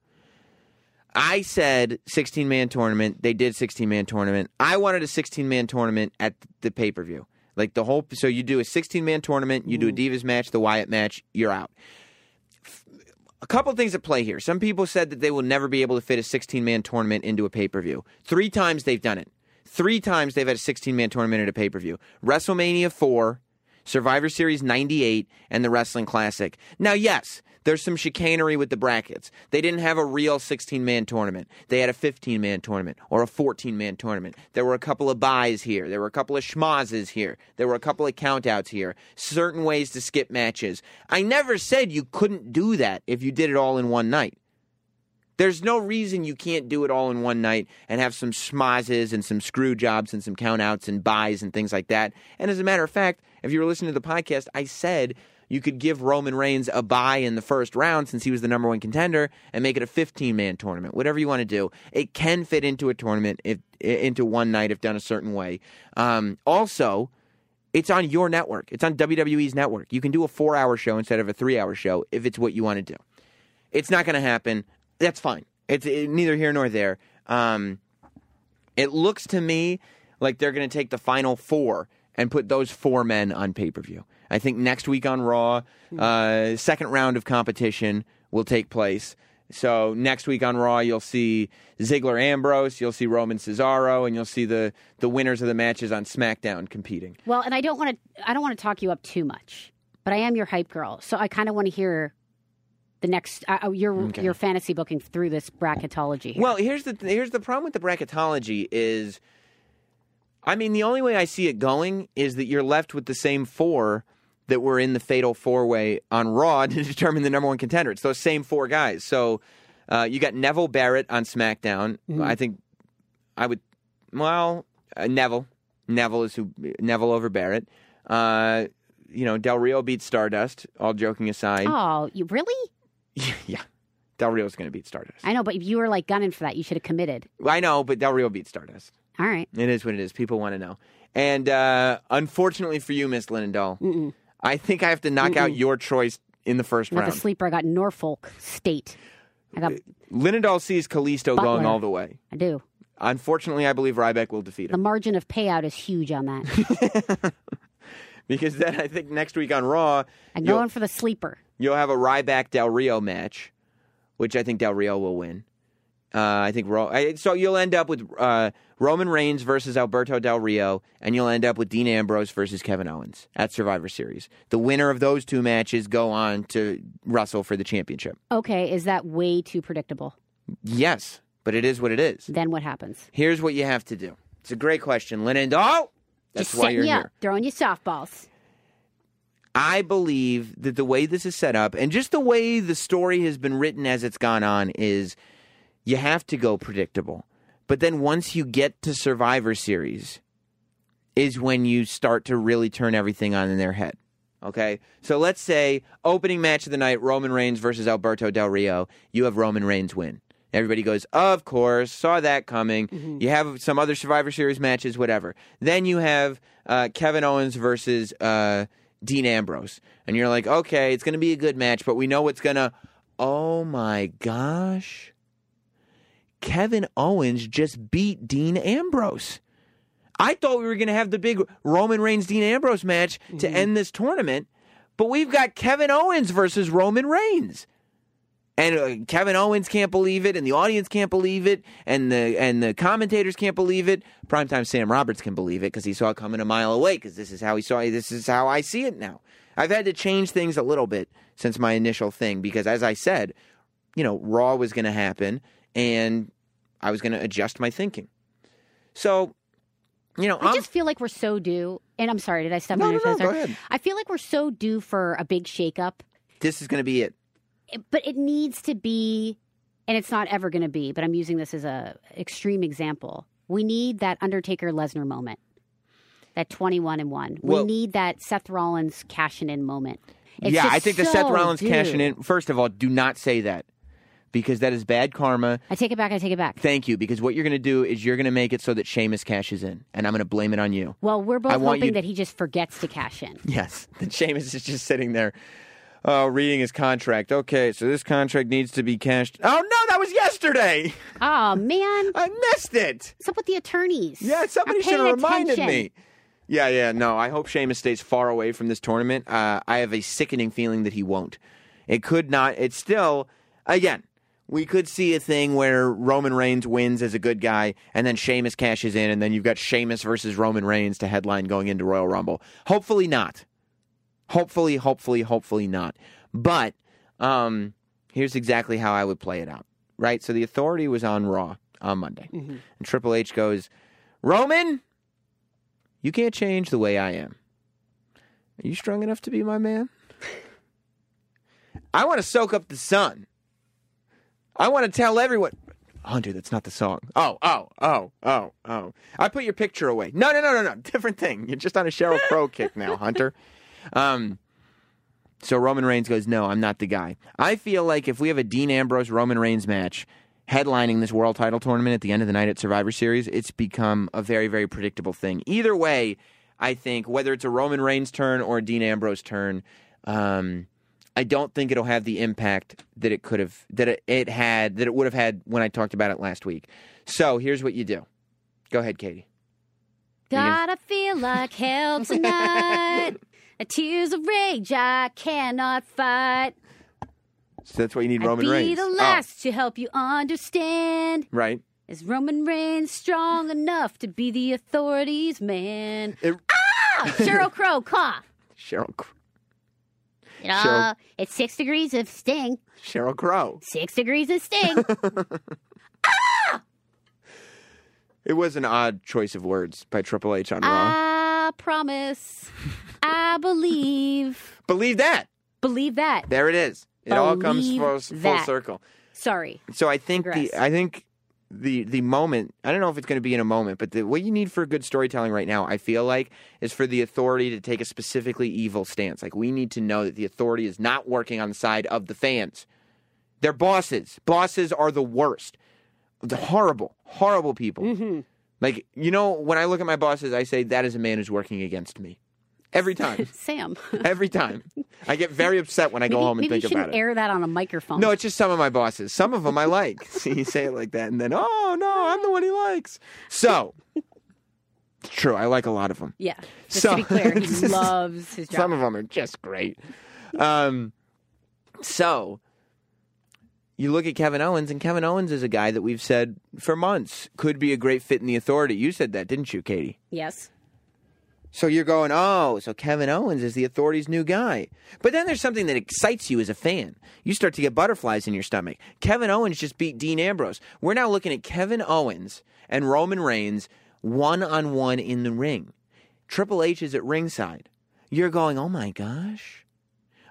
I said 16 man tournament. They did 16 man tournament. I wanted a 16 man tournament at the pay per view. Like the whole, so you do a 16 man tournament, you do a Divas match, the Wyatt match, you're out a couple things at play here. Some people said that they will never be able to fit a 16 man tournament into a pay per view. Three times they've done it. Three times they've had a 16 man tournament at a pay per view WrestleMania 4, Survivor Series 98, and the Wrestling Classic. Now, yes, there's some chicanery with the brackets. They didn't have a real 16 man tournament. They had a 15 man tournament or a 14 man tournament. There were a couple of buys here. There were a couple of schmazes here. There were a couple of countouts here. Certain ways to skip matches. I never said you couldn't do that if you did it all in one night. There's no reason you can't do it all in one night and have some schmazes and some screw jobs and some countouts and buys and things like that. And as a matter of fact, if you were listening to the podcast, I said you could give Roman Reigns a buy in the first round since he was the number one contender and make it a 15 man tournament. Whatever you want to do, it can fit into a tournament if into one night if done a certain way. Um, also, it's on your network. It's on WWE's network. You can do a four hour show instead of a three hour show if it's what you want to do. It's not going to happen. That's fine. It's it, neither here nor there. Um, it looks to me like they're going to take the final four and put those four men on pay per view. I think next week on Raw, uh, second round of competition will take place. So next week on Raw, you'll see Ziggler Ambrose, you'll see Roman Cesaro, and you'll see the the winners of the matches on SmackDown competing. Well, and I don't want to. I don't want to talk you up too much, but I am your hype girl, so I kind of want to hear the next uh, your your fantasy booking through this bracketology. Here. Well, here's the here's the problem with the bracketology is, I mean, the only way I see it going is that you're left with the same four that were in the fatal four way on Raw (laughs) to determine the number one contender. It's those same four guys. So uh, you got Neville Barrett on SmackDown. I think I would, well, uh, Neville. Neville is who Neville over Barrett. Uh, you know, Del Rio beats Stardust. All joking aside, oh, you really? (laughs) yeah, Del Rio's going to beat Stardust. I know, but if you were like gunning for that, you should have committed. I know, but Del Rio beats Stardust. All right. It is what it is. People want to know. And uh, unfortunately for you, Miss Linendoll, I think I have to knock out your choice in the first Not round. the sleeper. I got Norfolk State. I got. Uh, Linendoll sees Kalisto going all the way. I do. Unfortunately, I believe Ryback will defeat him. The margin of payout is huge on that. (laughs) (laughs) Because then I think next week on Raw, I'm going for the sleeper. you'll have a Ryback Del Rio match, which I think Del Rio will win. Uh, I think Ro- I- so. You'll end up with uh, Roman Reigns versus Alberto Del Rio, and you'll end up with Dean Ambrose versus Kevin Owens at Survivor Series. The winner of those two matches go on to wrestle for the championship. Okay, is that way too predictable? Yes, but it is what it is. Then what happens? Here's what you have to do. It's a great question, Linendoll. That's Just why you're you here. up, throwing you softballs. I believe that the way this is set up and just the way the story has been written as it's gone on is you have to go predictable. But then once you get to Survivor Series is when you start to really turn everything on in their head. Okay? So let's say opening match of the night Roman Reigns versus Alberto Del Rio, you have Roman Reigns win. Everybody goes, "Of course, saw that coming." You have some other Survivor Series matches, whatever. Then you have uh, Kevin Owens versus uh, Dean Ambrose, and you're like, "Okay, it's going to be a good match, but we know it's going to." Oh my gosh! Kevin Owens just beat Dean Ambrose. I thought we were going to have the big Roman Reigns Dean Ambrose match to end this tournament, but we've got Kevin Owens versus Roman Reigns. And uh, Kevin Owens can't believe it, and the audience can't believe it, and the and the commentators can't believe it. Primetime Sam Roberts can believe it because he saw it coming a mile away. Because this is how he saw it. This is how I see it now. I've had to change things a little bit since my initial thing because, as I said, you know, Raw was going to happen, and I was going to adjust my thinking. So, you know, I I'm, just feel like we're so due. And I'm sorry, did I step No, on your no, no, go ahead. I feel like we're so due for a big shakeup, this is going to be it. But it needs to be, and it's not ever going to be. But I'm using this as a extreme example. We need that Undertaker Lesnar moment, that 21 and one. Well- we need that Seth Rollins cashing in moment. It's yeah, I think the Seth Rollins due. cashing in. First of all, do not say that because that is bad karma. I take it back. I take it back. Thank you, because what you're going to do is you're going to make it so that Sheamus cashes in, and I'm going to blame it on you. Well, we're both hoping you- that he just forgets to cash in. (laughs) Yes, that Sheamus is just sitting there, uh, reading his contract. Okay, so this contract needs to be cashed. Oh no, that was yesterday. (laughs) Oh man, I missed it. what's up with the attorneys? Yeah, somebody should have reminded me. Yeah, yeah, no. I hope Sheamus stays far away from this tournament. Uh, I have a sickening feeling that he won't. It could not. It's still, again, we could see a thing where Roman Reigns wins as a good guy, and then Sheamus cashes in, and then you've got Sheamus versus Roman Reigns to headline going into Royal Rumble. Hopefully not. Hopefully, hopefully, hopefully not. But um, here's exactly how I would play it out. Right? So the authority was on Raw on Monday. And Triple H goes, Roman, you can't change the way I am. Are you strong enough to be my man? I want to soak up the sun. I want to tell everyone. Hunter, that's not the song. Oh, oh, oh, oh, oh. I put your picture away. No, no, no, no, no. (laughs) Different thing. You're just on a Sheryl Crow (laughs) kick now, Hunter. Um, so Roman Reigns goes, No, I'm not the guy. I feel like if we have a Dean Ambrose Roman Reigns match headlining this world title tournament at the end of the night at Survivor Series, it's become a very, very predictable thing. Either way, I think whether it's a Roman Reigns turn or a Dean Ambrose turn, um, I don't think it'll have the impact that it could have, that it, it had, that it would have had when I talked about it last week. So here's what you do. Go ahead, Katie. Gotta feel like hell tonight. A tears of rage I cannot fight. So that's why you need Roman I'd be Reigns. the Oh, last to help you understand. right. Is Roman Reigns strong enough to be the authorities, man? It- ah! (laughs) Sheryl Crow, cough. Sheryl, Cr- You know, Sheryl- it's six degrees of sting. Sheryl Crow. Six degrees of sting. (laughs) Ah! It was an odd choice of words by Triple H on Raw. I promise. (laughs) I believe. Believe that. Believe that. There it is. It all comes Believe full, full that. circle. Sorry. So I think Digress. the I think the the moment I don't know if it's going to be in a moment, but the, what you need for good storytelling right now, I feel like, is for the authority to take a specifically evil stance. Like we need to know that the authority is not working on the side of the fans. They're bosses. Bosses are the worst. The horrible, horrible people. Mm-hmm. Like you know, when I look at my bosses, I say that is a man who's working against me. Every time. (laughs) Sam. Every time. I get very upset when I go maybe home and maybe you think about it. air that on a microphone. No, it's just some of my bosses. Some of them I like. (laughs) See, you say it like that, and then, oh, no, I'm the one he likes. So, true. I like a lot of them. yeah. Just So- to be clear, he (laughs) loves his job. Some of them are just great. Um, so, you look at Kevin Owens, and Kevin Owens is a guy that we've said for months could be a great fit in the authority. You said that, didn't you, Katie? yes. So you're going, oh, so Kevin Owens is the authority's new guy. But then there's something that excites you as a fan. You start to get butterflies in your stomach. Kevin Owens just beat Dean Ambrose. We're now looking at Kevin Owens and Roman Reigns one on one in the ring. Triple H is at ringside. You're going, oh my gosh.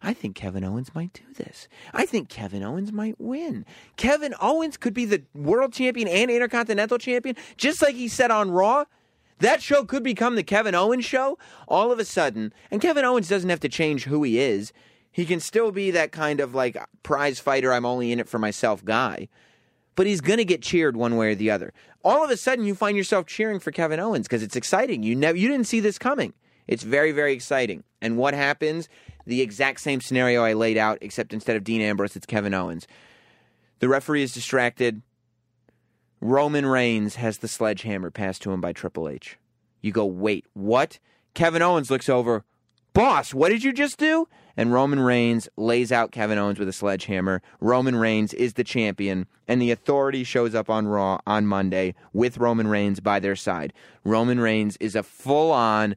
I think Kevin Owens might do this. I think Kevin Owens might win. Kevin Owens could be the world champion and intercontinental champion, just like he said on Raw. That show could become the Kevin Owens show all of a sudden. And Kevin Owens doesn't have to change who he is. He can still be that kind of like prize fighter, I'm only in it for myself guy. But he's going to get cheered one way or the other. All of a sudden, you find yourself cheering for Kevin Owens because it's exciting. You never, you didn't see this coming. It's very, very exciting. And what happens? The exact same scenario I laid out, except instead of Dean Ambrose, it's Kevin Owens. The referee is distracted. Roman Reigns has the sledgehammer passed to him by Triple H. You go, wait, what? Kevin Owens looks over, boss, what did you just do? And Roman Reigns lays out Kevin Owens with a sledgehammer. Roman Reigns is the champion, and the authority shows up on Raw on Monday with Roman Reigns by their side. Roman Reigns is a full on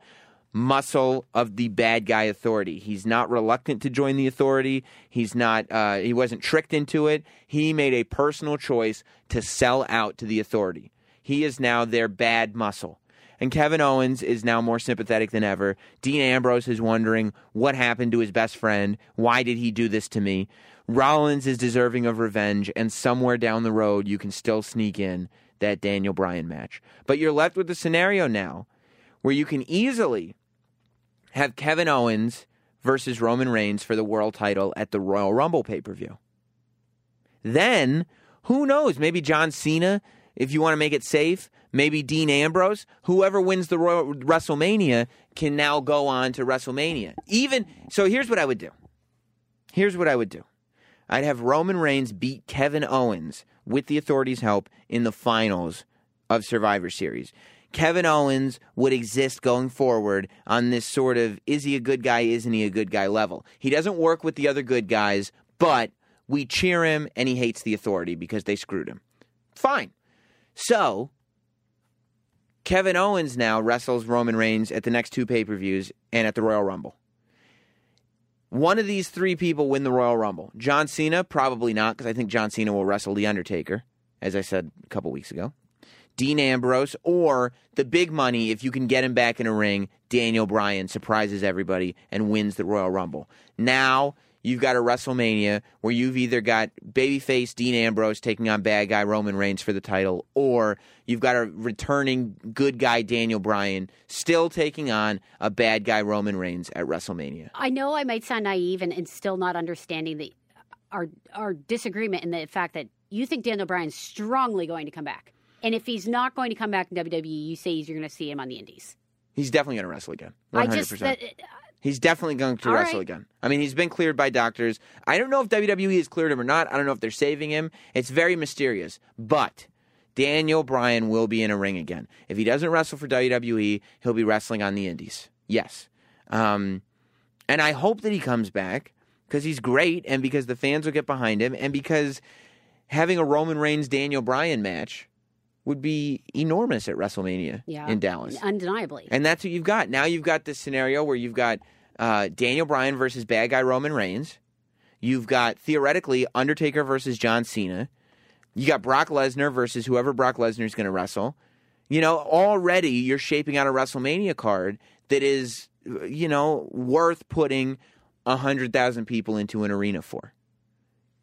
muscle of the bad guy authority. He's not reluctant to join the authority. He's not uh, he wasn't tricked into it. He made a personal choice to sell out to the authority. He is now their bad muscle. And Kevin Owens is now more sympathetic than ever. Dean Ambrose is wondering what happened to his best friend. Why did he do this to me? Rollins is deserving of revenge, and somewhere down the road, you can still sneak in that Daniel Bryan match. But you're left with the scenario now where you can easily have Kevin Owens versus Roman Reigns for the world title at the Royal Rumble pay per view. Then, who knows? Maybe John Cena, if you want to make it safe, maybe Dean Ambrose, whoever wins the Royal WrestleMania can now go on to WrestleMania. Even so, here's what I would do. Here's what I would do. I'd have Roman Reigns beat Kevin Owens with the authorities' help in the finals of Survivor Series. Kevin Owens would exist going forward on this sort of is he a good guy, isn't he a good guy level. He doesn't work with the other good guys, but we cheer him and he hates the authority because they screwed him. Fine. So, Kevin Owens now wrestles Roman Reigns at the next two pay per views and at the Royal Rumble. One of these three people win the Royal Rumble. John Cena, probably not, because I think John Cena will wrestle The Undertaker, as I said a couple weeks ago. Dean Ambrose, or the big money, if you can get him back in a ring, Daniel Bryan surprises everybody and wins the Royal Rumble. Now you've got a WrestleMania where you've either got babyface Dean Ambrose taking on bad guy Roman Reigns for the title, or you've got a returning good guy Daniel Bryan still taking on a bad guy Roman Reigns at WrestleMania. I know I might sound naive and, and still not understanding the our our disagreement in the fact that you think Daniel Bryan's strongly going to come back. And if he's not going to come back in WWE, you say you're going to see him on the Indies. He's definitely going to wrestle again. 100%. I just that, He's definitely going to All wrestle right. again. I mean, he's been cleared by doctors. I don't know if WWE has cleared him or not. I don't know if they're saving him. It's very mysterious. But Daniel Bryan will be in a ring again. If he doesn't wrestle for WWE, he'll be wrestling on the Indies. Yes. Um, and I hope that he comes back because he's great and because the fans will get behind him and because having a Roman Reigns Daniel Bryan match would be enormous at WrestleMania yeah, in Dallas. undeniably. And that's what you've got. Now you've got this scenario where you've got uh, Daniel Bryan versus bad guy Roman Reigns. You've got theoretically Undertaker versus John Cena. You got Brock Lesnar versus whoever Brock Lesnar is going to wrestle. You know, already you're shaping out a WrestleMania card that is, you know, worth putting a hundred thousand people into an arena for.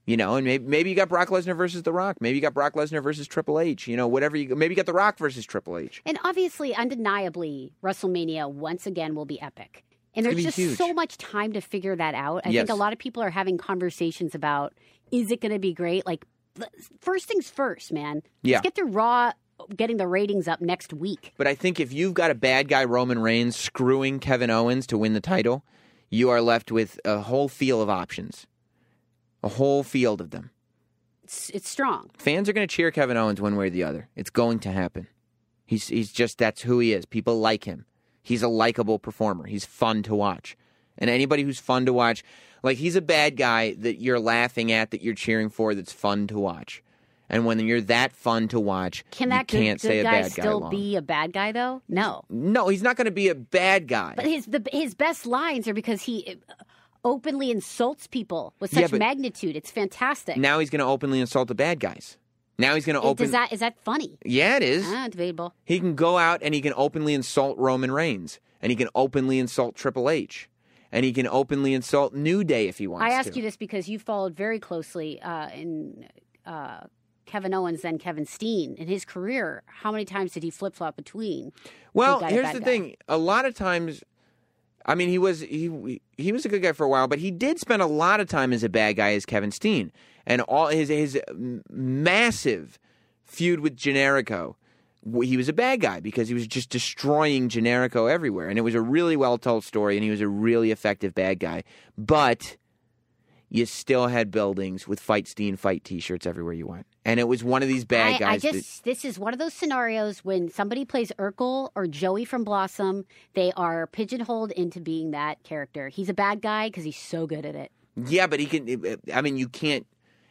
You know, and maybe maybe you got Brock Lesnar versus The Rock. Maybe you got Brock Lesnar versus Triple H. You know, whatever you maybe you got The Rock versus Triple H. And obviously, undeniably, WrestleMania once again will be epic. And there's just huge. so much time to figure that out. I Yes. think a lot of people are having conversations about is it going to be great? Like, first things first, man. Yeah. Let's get through Raw getting the ratings up next week. But I think if you've got a bad guy Roman Reigns screwing Kevin Owens to win the title, you are left with a whole field of options. A whole field of them. It's, it's strong. Fans are going to cheer Kevin Owens one way or the other. It's going to happen. He's he's just that's who he is. People like him. He's a likable performer. He's fun to watch. And anybody who's fun to watch, like he's a bad guy that you're laughing at, that you're cheering for, that's fun to watch. And when you're that fun to watch, Can that good, can't good say a guy bad guy still long. be a bad guy though? No. No, he's not going to be a bad guy. But his the, his best lines are because he openly insults people with such Yeah, magnitude. It's fantastic. now he's going to openly insult the bad guys. Now he's going to open. Does that is that funny? yeah, it is. Ah, debatable. He can go out and he can openly insult Roman Reigns, and he can openly insult Triple H, and he can openly insult New Day if he wants I to. ask you this because you followed very closely uh, in uh, Kevin Owens then Kevin Steen in his career. How many times did he flip flop between? Well, to here's the guy? thing. A lot of times, I mean, he was he he was a good guy for a while, but he did spend a lot of time as a bad guy as Kevin Steen, and all his his massive feud with Generico. He was a bad guy because he was just destroying Generico everywhere, and it was a really well told story, and he was a really effective bad guy. But you still had buildings with Fight Steen Fight T-shirts everywhere you went, and it was one of these bad I, guys. I that- just this is one of those scenarios when somebody plays Urkel or Joey from Blossom, they are pigeonholed into being that character. He's a bad guy because he's so good at it. Yeah, but he can. I mean, you can't.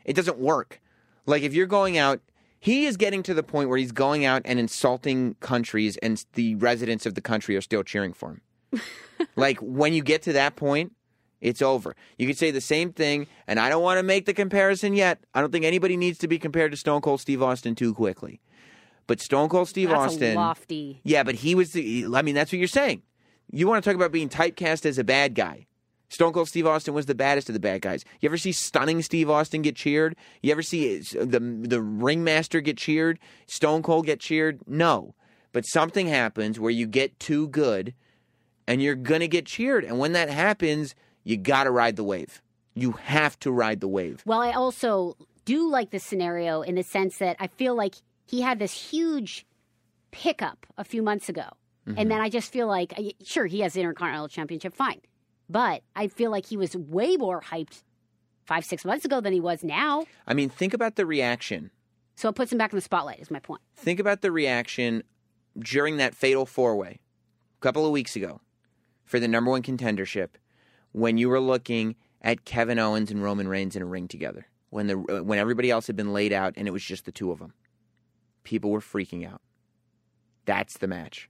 It doesn't work. Like if you're going out, he is getting to the point where he's going out and insulting countries, and the residents of the country are still cheering for him. (laughs) like when you get to that point, it's over. You could say the same thing, and I don't want to make the comparison yet. I don't think anybody needs to be compared to Stone Cold Steve Austin too quickly. But Stone Cold Steve That's Austin, a lofty. yeah, but he was the. I mean, that's what you're saying. You want to talk about being typecast as a bad guy. Stone Cold Steve Austin was the baddest of the bad guys. You ever see stunning Steve Austin get cheered? You ever see uh, the the ringmaster get cheered? Stone Cold get cheered? No. But something happens where you get too good and you're going to get cheered. And when that happens, you got to ride the wave. You have to ride the wave. Well, I also do like this scenario in the sense that I feel like he had this huge pickup a few months ago. Mm-hmm. And then I just feel like, sure, he has the Intercontinental Championship, fine. But I feel like he was way more hyped five, six months ago than he was now. I mean, think about the reaction. So it puts him back in the spotlight, is my point. Think about the reaction during that fatal four way a couple of weeks ago for the number one contendership when you were looking at Kevin Owens and Roman Reigns in a ring together when the uh, when everybody else had been laid out and it was just the two of them. People were freaking out. That's the match.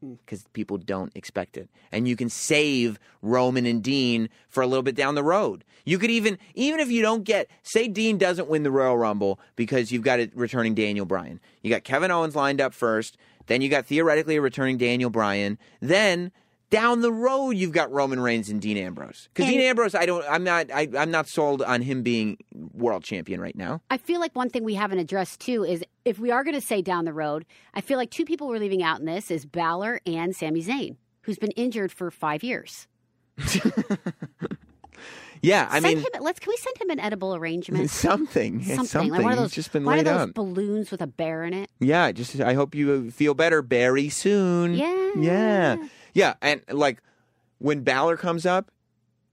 Hmm. Because people don't expect it. And you can save Roman and Dean for a little bit down the road. You could even, even if you don't get, say Dean doesn't win the Royal Rumble because you've got a returning Daniel Bryan. You got Kevin Owens lined up first. Then you got theoretically a returning Daniel Bryan. Then down the road you've got Roman Reigns and Dean Ambrose. Because Dean Ambrose, I don't, I'm not, I, I'm not sold on him being world champion right now. I feel like one thing we haven't addressed too is if we are going to say down the road, I feel like two people we're leaving out in this is Balor and Sami Zayn, who's been injured for five years. (laughs) Yeah, I send mean, him, let's can we send him an edible arrangement? (laughs) something, Something, something. like one of those, He's just been one laid of those up. balloons with a bear in it. Yeah, just I hope you feel better very soon. Yeah. Yeah. Yeah, and like when Balor comes up,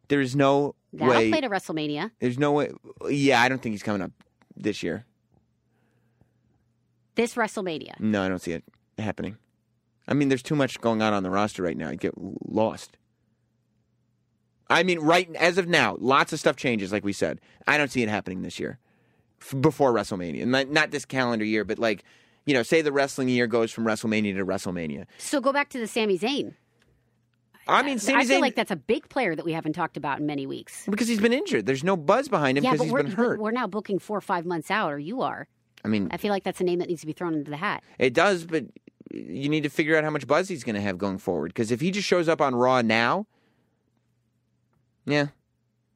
there's no That'll way play to WrestleMania. there's no way Yeah, I don't think he's coming up this year. This WrestleMania. No, I don't see it happening. I mean, there's too much going on on the roster right now. You get lost. I mean, right as of now, lots of stuff changes, like we said. I don't see it happening this year, f- before WrestleMania. Not, not this calendar year, but like, you know, say the wrestling year goes from WrestleMania to WrestleMania. So go back to the Sami Zayn. I mean, Sami I feel Zayn, like that's a big player that we haven't talked about in many weeks. because he's been injured. There's no buzz behind him yeah, because but he's we're, been hurt. we're now booking four or five months out, or you are. I mean, I feel like that's a name that needs to be thrown into the hat. it does, but you need to figure out how much buzz he's going to have going forward. Because if he just shows up on Raw now, yeah,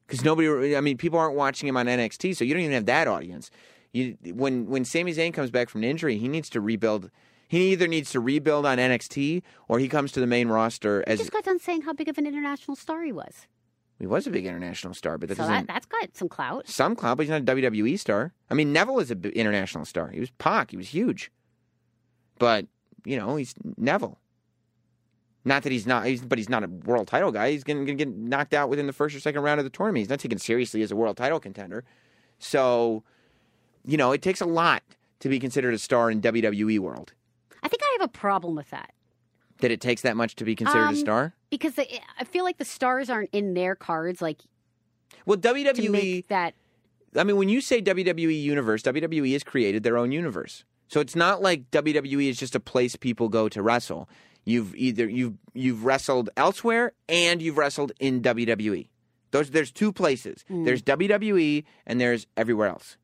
because nobody, I mean, people aren't watching him on NXT, so you don't even have that audience. You when when Sami Zayn comes back from an injury, he needs to rebuild. He either needs to rebuild on NXT or he comes to the main roster as just got done saying how big of an international star he was. he was a big international star, but that So doesn't that, that's got some clout. some clout, but he's not a WWE star. I mean, Neville is an international star. He was Pac. He was huge. But, you know, he's Neville. Not that he's not, he's, but he's not a world title guy. He's going to get knocked out within the first or second round of the tournament. He's not taken seriously as a world title contender. So, you know, it takes a lot to be considered a star in WWE world. I think I have a problem with that That it takes that much to be considered a Um, star? because the, I feel like the stars aren't in their cards, like Well, to WWE, make that. I mean, when you say WWE Universe, WWE has created their own universe. So it's not like WWE is just a place people go to wrestle. You've either you've you've wrestled elsewhere and you've wrestled in WWE. Those there's two places. There's WWE and there's everywhere else.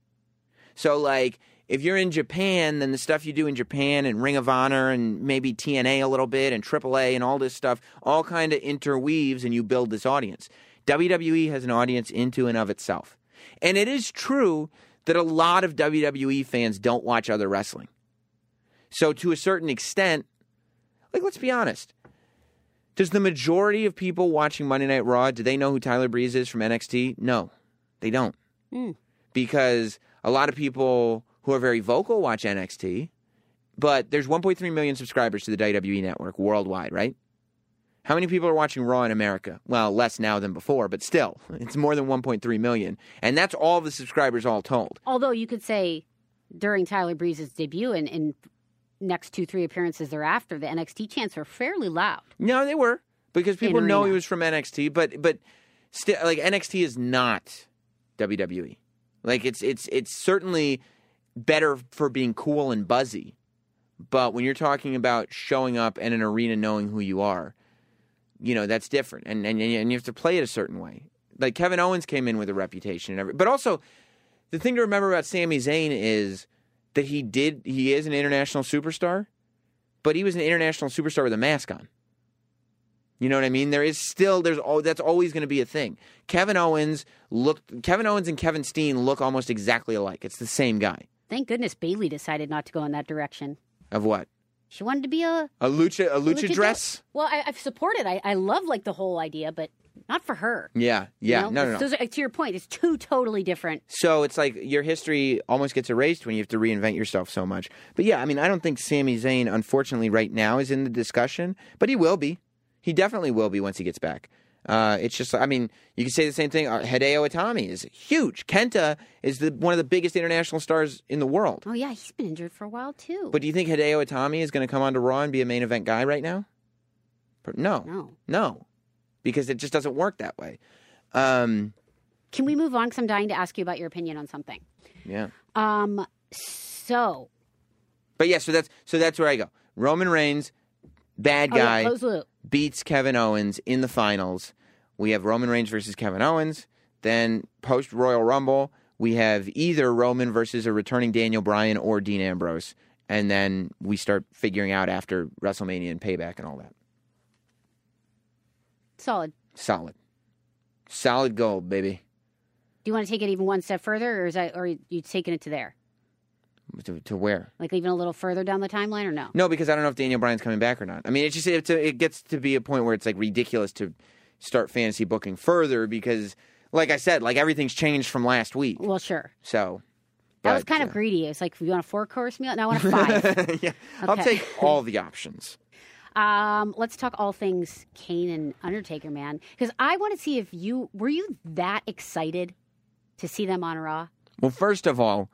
So like if you're in Japan, then the stuff you do in Japan and Ring of Honor and maybe TNA a little bit and AAA and all this stuff all kind of interweaves and you build this audience. WWE has an audience into and of itself. And it is true that a lot of WWE fans don't watch other wrestling. So to a certain extent, like let's be honest. Does the majority of people watching Monday Night Raw, do they know who Tyler Breeze is from NXT? No. They don't. Hmm. Because a lot of people who are very vocal watch NXT, but there's 1.3 million subscribers to the WWE network worldwide, right? How many people are watching Raw in America? Well, less now than before, but still, (laughs) it's more than 1.3 million. And that's all the subscribers all told. Although you could say during Tyler Breeze's debut and in next two, three appearances thereafter, the NXT chants were fairly loud. No, they were because people know he was from NXT, but but still, like NXT is not WWE. Like it's it's it's certainly better for being cool and buzzy, but when you're talking about showing up in an arena knowing who you are, you know that's different, and and and you have to play it a certain way. Like Kevin Owens came in with a reputation and every, but also the thing to remember about Sami Zayn is that he did he is an international superstar, but he was an international superstar with a mask on. You know what I mean? There is still there's all that's always going to be a thing. Kevin Owens looked Kevin Owens and Kevin Steen look almost exactly alike. It's the same guy. Thank goodness Bayley decided not to go in that direction. Of what? She wanted to be a A lucha a lucha, lucha dress? Well, I, I've supported. I, I love like the whole idea, but not for her. Yeah, yeah. You know? No, no, no. Are, to your point, it's two totally different. So it's like your history almost gets erased when you have to reinvent yourself so much. But yeah, I mean, I don't think Sami Zayn, unfortunately, right now is in the discussion, but he will be. He definitely will be once he gets back. Uh, it's just, I mean, you can say the same thing. Uh, Hideo Itami is huge. Kenta is the, one of the biggest international stars in the world. Oh yeah, he's been injured for a while too. But do you think Hideo Itami is going to come onto Raw and be a main event guy right now? No, no. no, because it just doesn't work that way. Um, Can we move on? Because I'm dying to ask you about your opinion on something. yeah. Um. So, But yeah, so that's so that's where I go. Roman Reigns, bad oh, yeah, guy, close loop. Beats Kevin Owens in the finals. We have Roman Reigns versus Kevin Owens. Then post Royal Rumble, we have either Roman versus a returning Daniel Bryan or Dean Ambrose. And then we start figuring out after WrestleMania and Payback and all that. Solid. Solid. Solid gold, baby. Do you want to take it even one step further, or is that, or are you taking it to there, To, to where? like even a little further down the timeline, or no? No, because I don't know if Daniel Bryan's coming back or not. I mean, it's just it's a, it gets to be a point where it's like ridiculous to start fantasy booking further because, like I said, like everything's changed from last week. Well, sure. So That was kind of greedy. It's like, you want a four course meal? No, I want a (laughs) five. yeah, I'll take all the options. um, let's talk all things Kane and Undertaker, man. Because I want to see if you were you that excited to see them on Raw. Well, first of all,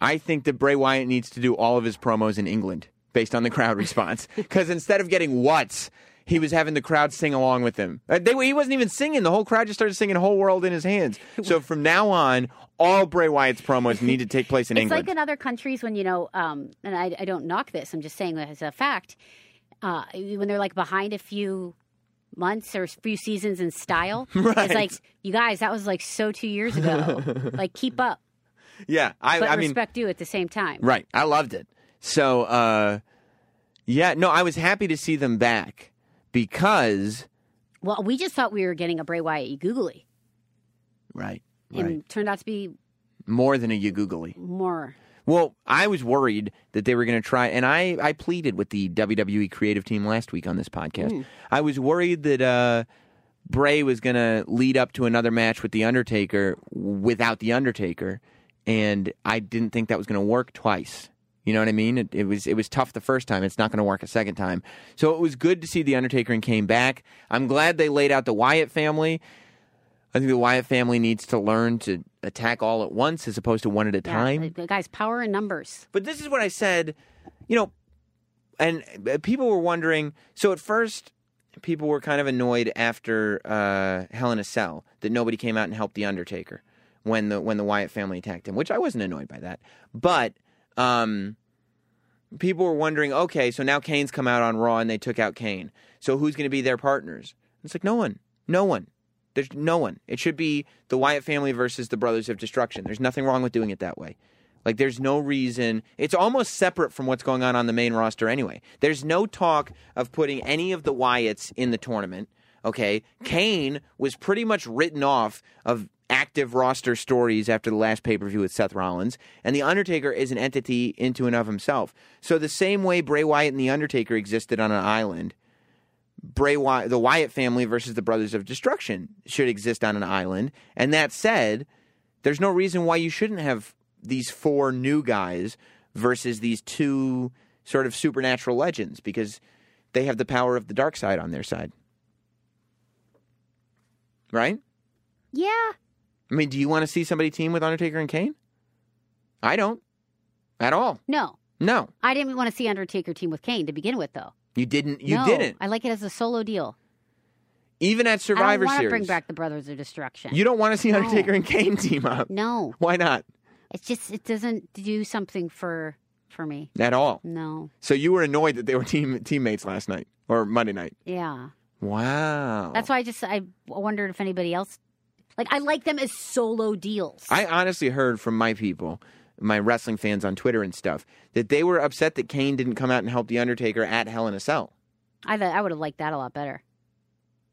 I think that Bray Wyatt needs to do all of his promos in England based on the crowd (laughs) response. Because instead of getting what's, he was having the crowd sing along with him. Uh, They, he wasn't even singing. The whole crowd just started singing "Whole World in His Hands." So (laughs) from now on, all Bray Wyatt's promos need to take place in It's England. like in other countries when you know, um, and I, I don't knock this. I'm just saying that as a fact. Uh, when they're like behind a few months or a few seasons in style, (laughs) Right. it's like you guys. That was like so two years ago. like keep up, yeah, I, but I mean, respect due at the same time. Right. I loved it. So, uh, yeah, no, I was happy to see them back because. Well, we just thought we were getting a Bray Wyatt googly, Right. and Right. turned out to be More than a Yagoogly. more. Well, I was worried that they were going to try, and I, I pleaded with the WWE creative team last week on this podcast. I was worried that uh, Bray was going to lead up to another match with The Undertaker without The Undertaker, and I didn't think that was going to work twice. You know what I mean? It, it was it was tough the first time. It's not going to work a second time. So it was good to see the Undertaker and came back. I'm glad they laid out the Wyatt family. I think the Wyatt family needs to learn to attack all at once as opposed to one at a Yeah, time. the- guys, power in numbers. But this is what I said, you know, and uh, people were wondering. So at first, people were kind of annoyed after uh, Hell in a Cell that nobody came out and helped the Undertaker when the when the Wyatt family attacked him, which I wasn't annoyed by that. But um, people were wondering, okay, so now Kane's come out on Raw and they took out Kane. So who's going to be their partners? It's like no one, no one. There's no one. It should be the Wyatt family versus the Brothers of Destruction. There's nothing wrong with doing it that way. Like, there's no reason. It's almost separate from what's going on on the main roster anyway. There's no talk of putting any of the Wyatts in the tournament. Okay. Kane was pretty much written off of active roster stories after the last pay per view with Seth Rollins. And The Undertaker is an entity into and of himself. So, the same way Bray Wyatt and The Undertaker existed on an island, Bray the Wyatt family versus the Brothers of Destruction should exist on an island. And that said, there's no reason why you shouldn't have these four new guys versus these two sort of supernatural legends because they have the power of the dark side on their side. Right? Yeah, I mean, do you want to see somebody team with Undertaker and Kane? I don't. at all. No, No, I didn't want to see Undertaker team with Kane to begin with, though. you didn't. You No, didn't. I like it as a solo deal. Even at I Survivor don't want to Series, bring back the Brothers of Destruction. you don't want to see No. Undertaker and Kane team up. no, Why not? it's just it doesn't do something for for me. At all. No, So you were annoyed that they were team teammates last night or Monday night. yeah. Wow. That's why I just I wondered if anybody else like I like them as solo deals. I honestly heard from my people, my wrestling fans on Twitter and stuff, that they were upset that Kane didn't come out and help the Undertaker at Hell in a Cell. I thought I would have liked that a lot better.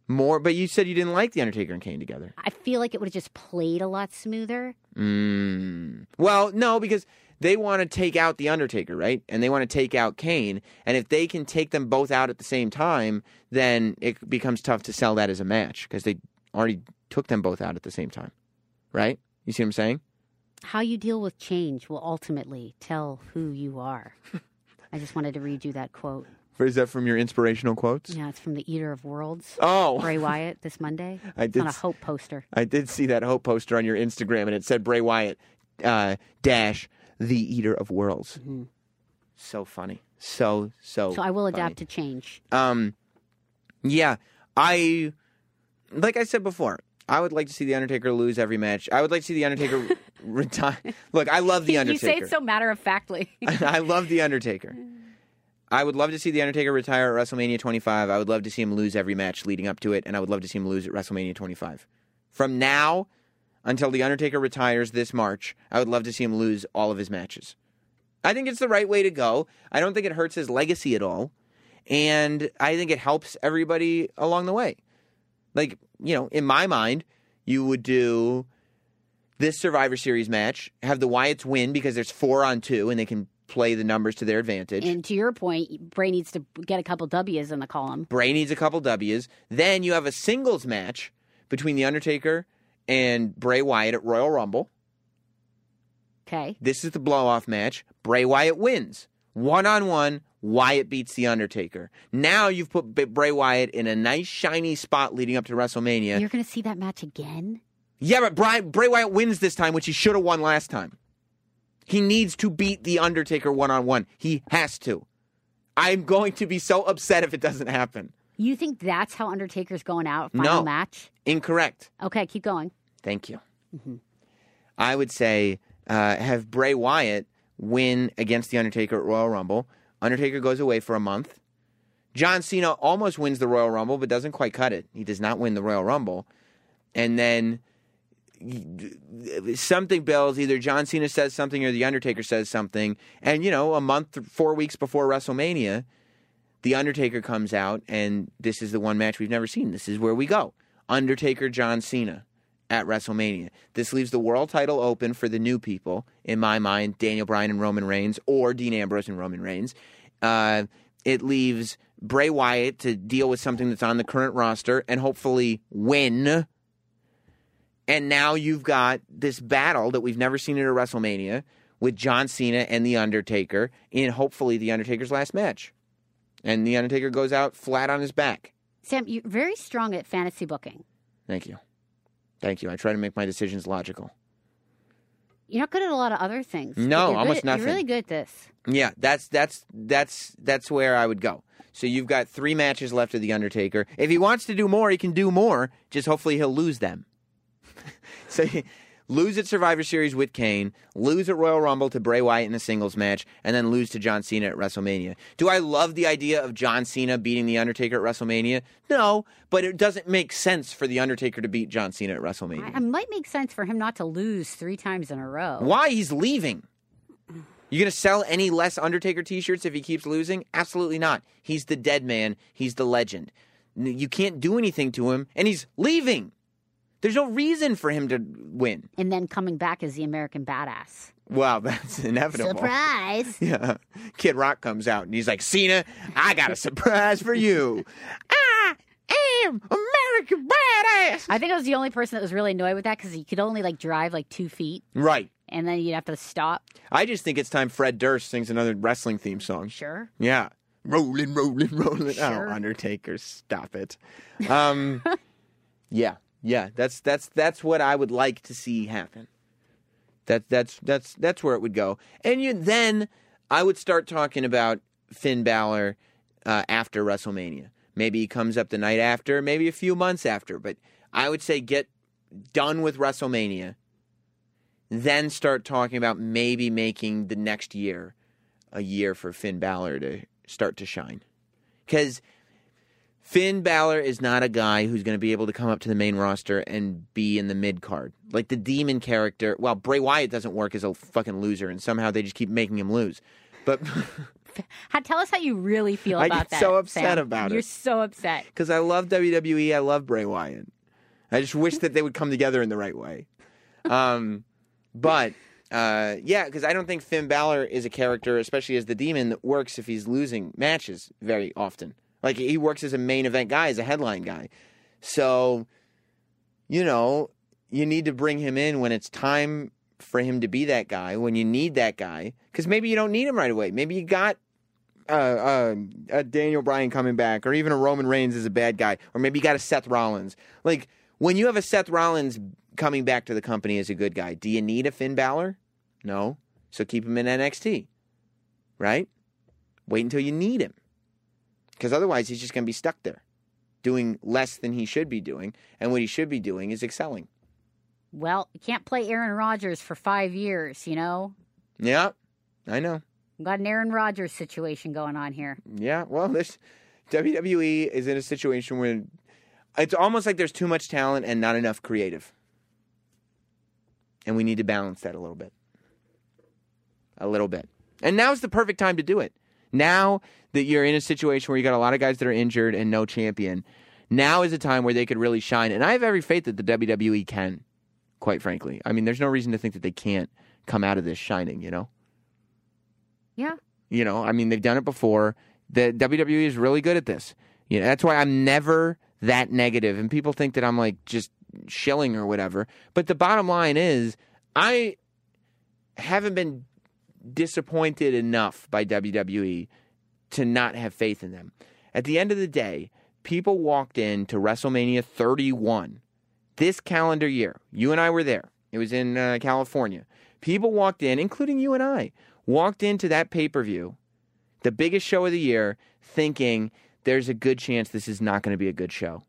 More, but you said you didn't like the Undertaker and Kane together. I feel like it would have just played a lot smoother. Mm. Well, no, because they want to take out the Undertaker, right? And they want to take out Kane. And if they can take them both out at the same time, then it becomes tough to sell that as a match because they already took them both out at the same time, right? You see what I'm saying? How you deal with change will ultimately tell who you are. I just wanted to read you that quote. Is that from your inspirational quotes? Yeah, it's from the Eater of Worlds, Oh, Bray Wyatt, this Monday. (laughs) I It's did on a hope poster. I did see that hope poster on your Instagram, and it said Bray Wyatt uh, dash the Eater of Worlds. So funny, so so. So I will funny. adapt to change. Um, yeah, I like I said before. I would like to see the Undertaker lose every match. I would like to see the Undertaker (laughs) retire. Look, I love the Undertaker. (laughs) You say it so matter of factly. (laughs) I love the Undertaker. I would love to see the Undertaker retire at WrestleMania 25. I would love to see him lose every match leading up to it, and I would love to see him lose at WrestleMania 25. From now until the Undertaker retires this March, I would love to see him lose all of his matches. I think it's the right way to go. I don't think it hurts his legacy at all, and I think it helps everybody along the way. Like, you know, in my mind, you would do this Survivor Series match, have the Wyatts win because there's four on two and they can play the numbers to their advantage. and to your point, Bray needs to get a couple W's in the column. Bray needs a couple W's. Then you have a singles match between The Undertaker and Bray Wyatt at Royal Rumble. Okay. This is the blow off match. Bray Wyatt wins. One on one, Wyatt beats The Undertaker. Now you've put Bray Wyatt in a nice, shiny spot leading up to WrestleMania. You're going to see that match again? Yeah, but Bray, Bray Wyatt wins this time, which he should have won last time. He needs to beat The Undertaker one on one. He has to. I'm going to be so upset if it doesn't happen. You think that's how Undertaker's going out? Final No. match? Incorrect. Okay, keep going. Thank you. I would say uh, have Bray Wyatt win against The Undertaker at Royal Rumble. Undertaker goes away for a month. John Cena almost wins the Royal Rumble, but doesn't quite cut it. He does not win the Royal Rumble. And then something builds. Either John Cena says something or The Undertaker says something. And, you know, a month, four weeks before WrestleMania, The Undertaker comes out, and this is the one match we've never seen. This is where we go Undertaker, John Cena at WrestleMania. This leaves the world title open for the new people, in my mind, Daniel Bryan and Roman Reigns, or Dean Ambrose and Roman Reigns. Uh, it leaves Bray Wyatt to deal with something that's on the current roster and hopefully win. And now you've got this battle that we've never seen at a WrestleMania with John Cena and The Undertaker in hopefully The Undertaker's last match. And The Undertaker goes out flat on his back. Sam, you're very strong at fantasy booking. Thank you. Thank you. I try to make my decisions logical. You're not good at a lot of other things. No, almost good, nothing. You're really good at this. Yeah, that's that's that's that's where I would go. So you've got three matches left of the Undertaker. If he wants to do more, he can do more. Just hopefully he'll lose them. (laughs) so lose at Survivor Series with Kane, lose at Royal Rumble to Bray Wyatt in a singles match, and then lose to John Cena at WrestleMania. Do I love the idea of John Cena beating the Undertaker at WrestleMania? No, but it doesn't make sense for the Undertaker to beat John Cena at WrestleMania. It might make sense for him not to lose three times in a row. Why he's leaving? You gonna sell any less Undertaker T-shirts if he keeps losing? Absolutely not. He's the dead man. He's the legend. You can't do anything to him, and he's leaving. There's no reason for him to win. And then coming back as the American badass. Wow, (laughs) that's inevitable. Surprise! (laughs) Yeah. Kid Rock comes out and he's like, Cena, I got a surprise for you. (laughs) I am American badass. I think I was the only person that was really annoyed with that because he could only like drive like two feet Right. and then you'd have to stop. I just think it's time Fred Durst sings another wrestling theme song. Sure. Yeah. Rolling, rolling, rolling. Sure. Oh, Undertaker, stop it. Um, yeah, yeah. That's that's that's what I would like to see happen. That that's that's that's where it would go. And you then I would start talking about Finn Balor uh, after WrestleMania. Maybe he comes up the night after, maybe a few months after, but I would say get done with WrestleMania. Then start talking about maybe making the next year a year for Finn Balor to start to shine. Cuz Finn Balor is not a guy who's going to be able to come up to the main roster and be in the mid card. Like the demon character, well, Bray Wyatt doesn't work as a fucking loser, and somehow they just keep making him lose. But (laughs) How, tell us how you really feel I about get that. so upset Sam. about it. You're so upset. because I love WWE, I love Bray Wyatt. I just wish that they would come together in the right way. Um, but uh, yeah, because I don't think Finn Balor is a character, especially as the demon, that works if he's losing matches very often. Like he works as a main event guy, as a headline guy. So, you know, you need to bring him in when it's time for him to be that guy, when you need that guy. Because maybe you don't need him right away. Maybe you got uh, uh, a Daniel Bryan coming back, or even a Roman Reigns as a bad guy, or maybe you got a Seth Rollins. Like when you have a Seth Rollins coming back to the company as a good guy, do you need a Finn Balor? No. So keep him in NXT, right? Wait until you need him, because otherwise he's just going to be stuck there, doing less than he should be doing, and what he should be doing is excelling. Well, you can't play Aaron Rodgers for five years, you know? Yeah, I know. We've got an Aaron Rodgers situation going on here. Yeah, well, this WWE is in a situation where it's almost like there's too much talent and not enough creative. And we need to balance that a little bit. A little bit. And now's the perfect time to do it. Now that you're in a situation where you got a lot of guys that are injured and no champion, now is a time where they could really shine. And I have every faith that the WWE can, quite frankly. I mean, there's no reason to think that they can't come out of this shining, you know? Yeah. You know, I mean, they've done it before. The WWE is really good at this. You know, that's why I'm never that negative. And people think that I'm like just shilling or whatever. But the bottom line is, I haven't been disappointed enough by WWE to not have faith in them. At the end of the day, people walked into WrestleMania 31 this calendar year. You and I were there. It was in uh, California. People walked in, including you and I, walked into that pay per view, the biggest show of the year, thinking there's a good chance this is not going to be a good show.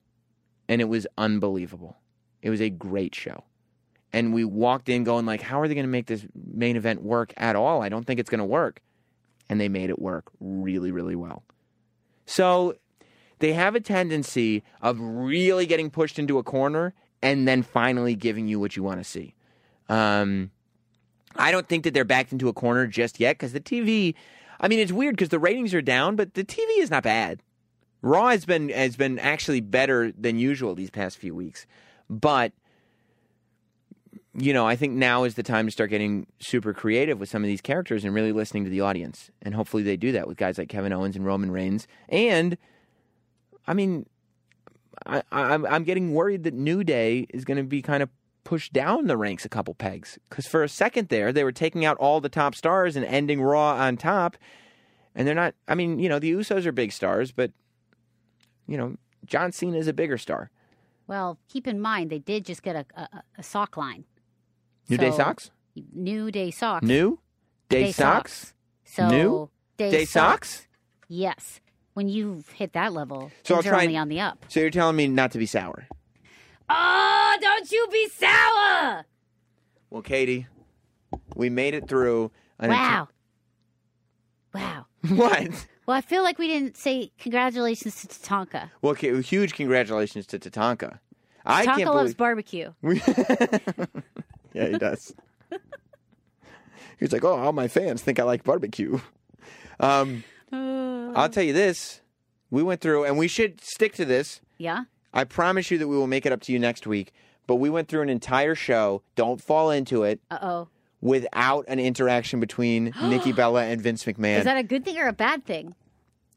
And it was unbelievable. It was a great show. And we walked in going like, how are they going to make this main event work at all? I don't think it's going to work. And they made it work really, really well. So they have a tendency of really getting pushed into a corner and then finally giving you what you want to see. Um, I don't think that they're backed into a corner just yet because the TV. I mean, it's weird because the ratings are down, but the TV is not bad. Raw has been has been actually better than usual these past few weeks, but you know, I think now is the time to start getting super creative with some of these characters and really listening to the audience. And hopefully they do that with guys like Kevin Owens and Roman Reigns. And I mean, I, I'm I'm getting worried that New Day is going to be kind of pushed down the ranks a couple pegs because for a second there they were taking out all the top stars and ending Raw on top, and they're not. I mean, you know, the Usos are big stars, but you know, John Cena is a bigger star. Well, keep in mind, they did just get a, a, a sock line. New Day socks, New Day socks. new Day, Day socks, So New Day, Day socks. Yes. When you've hit that level, So I'll are try only on the up. So you're telling me not to be sour? Oh, don't you be sour! Well, Katie, we made it through. Wow. Wow. (laughs) what? Well, I feel like we didn't say congratulations to Tatanka. Well, okay, huge congratulations to Tatanka. I can't Tatanka believe. loves barbecue. (laughs) (laughs) yeah, he does. (laughs) He's like, oh, all my fans think I like barbecue. Um, I'll tell you this: we went through, and we should stick to this. Yeah? I promise you that we will make it up to you next week. But we went through an entire show. Don't fall into it Uh oh. without an interaction between (gasps) Nikki Bella and Vince McMahon. Is that a good thing or a bad thing?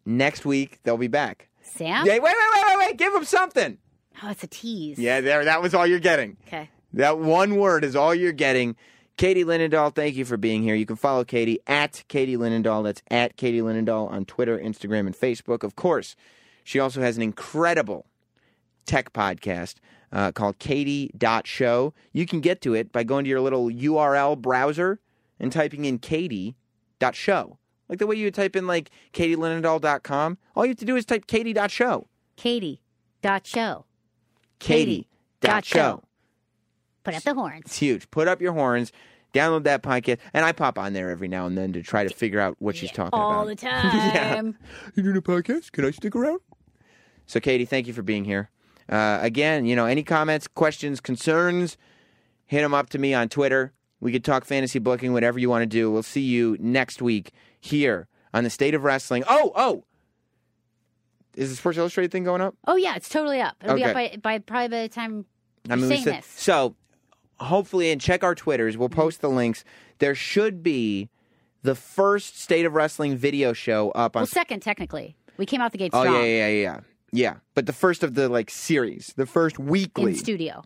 next week they'll be back. Sam? Yeah, wait, wait, wait, wait, wait! Give them something. Oh, it's a tease. Yeah, there. That was all you're getting. Okay. That one word is all you're getting. Katie Linendoll, thank you for being here. You can follow Katie at Katie Linendoll. That's at Katie Linendoll on Twitter, Instagram, and Facebook. Of course, she also has an incredible tech podcast uh, called Katie.show. You can get to it by going to your little URL browser and typing in Katie.show. Like the way you would type in like KatieLinendoll.com. All you have to do is type Katie.show. Katie dot show. Katie. Dot show. Put up the horns. It's huge. Put up your horns. Download that podcast, and I pop on there every now and then to try to figure out what she's talking about. All about. the (laughs) time. yeah. You doing a podcast? Can I stick around? So, Katie, thank you for being here. Uh, again, you know, any comments, questions, concerns, hit them up to me on Twitter. We could talk fantasy booking, whatever you want to do. We'll see you next week here on the State of Wrestling. Oh, oh! Is the Sports Illustrated thing going up? Oh yeah, it's totally up. It'll be up by, by probably by the time I mean, we saying said- this. so hopefully, and check our Twitters. We'll post the links. There should be the first State of Wrestling video show up on Well, second technically. We came out the gate Oh strong yeah, yeah, yeah, yeah. Yeah, but the first of the like series, the first weekly, in studio.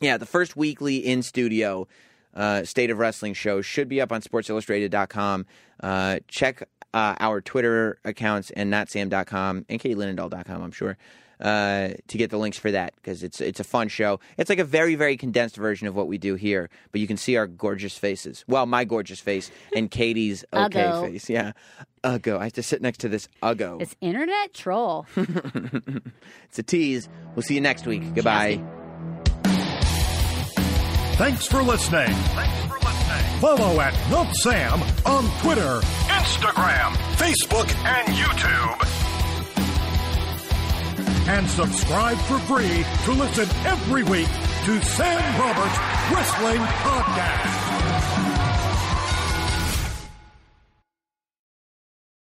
yeah, the first weekly in studio uh, State of Wrestling show should be up on SportsIllustrated.com. Uh, check uh, our Twitter accounts and notsam.com and KatieLinendoll.com, I'm sure, uh, to get the links for that because it's it's a fun show. It's like a very very condensed version of what we do here, but you can see our gorgeous faces. Well, my gorgeous face and Katie's (laughs) okay Uggo. face. Yeah, uggo. I have to sit next to this uggo. This internet troll. (laughs) It's a tease. We'll see you next week. Goodbye. Thanks for listening. Follow at Not Sam on Twitter, Instagram, Facebook, and YouTube. And subscribe for free to listen every week to Sam Roberts Wrestling Podcast.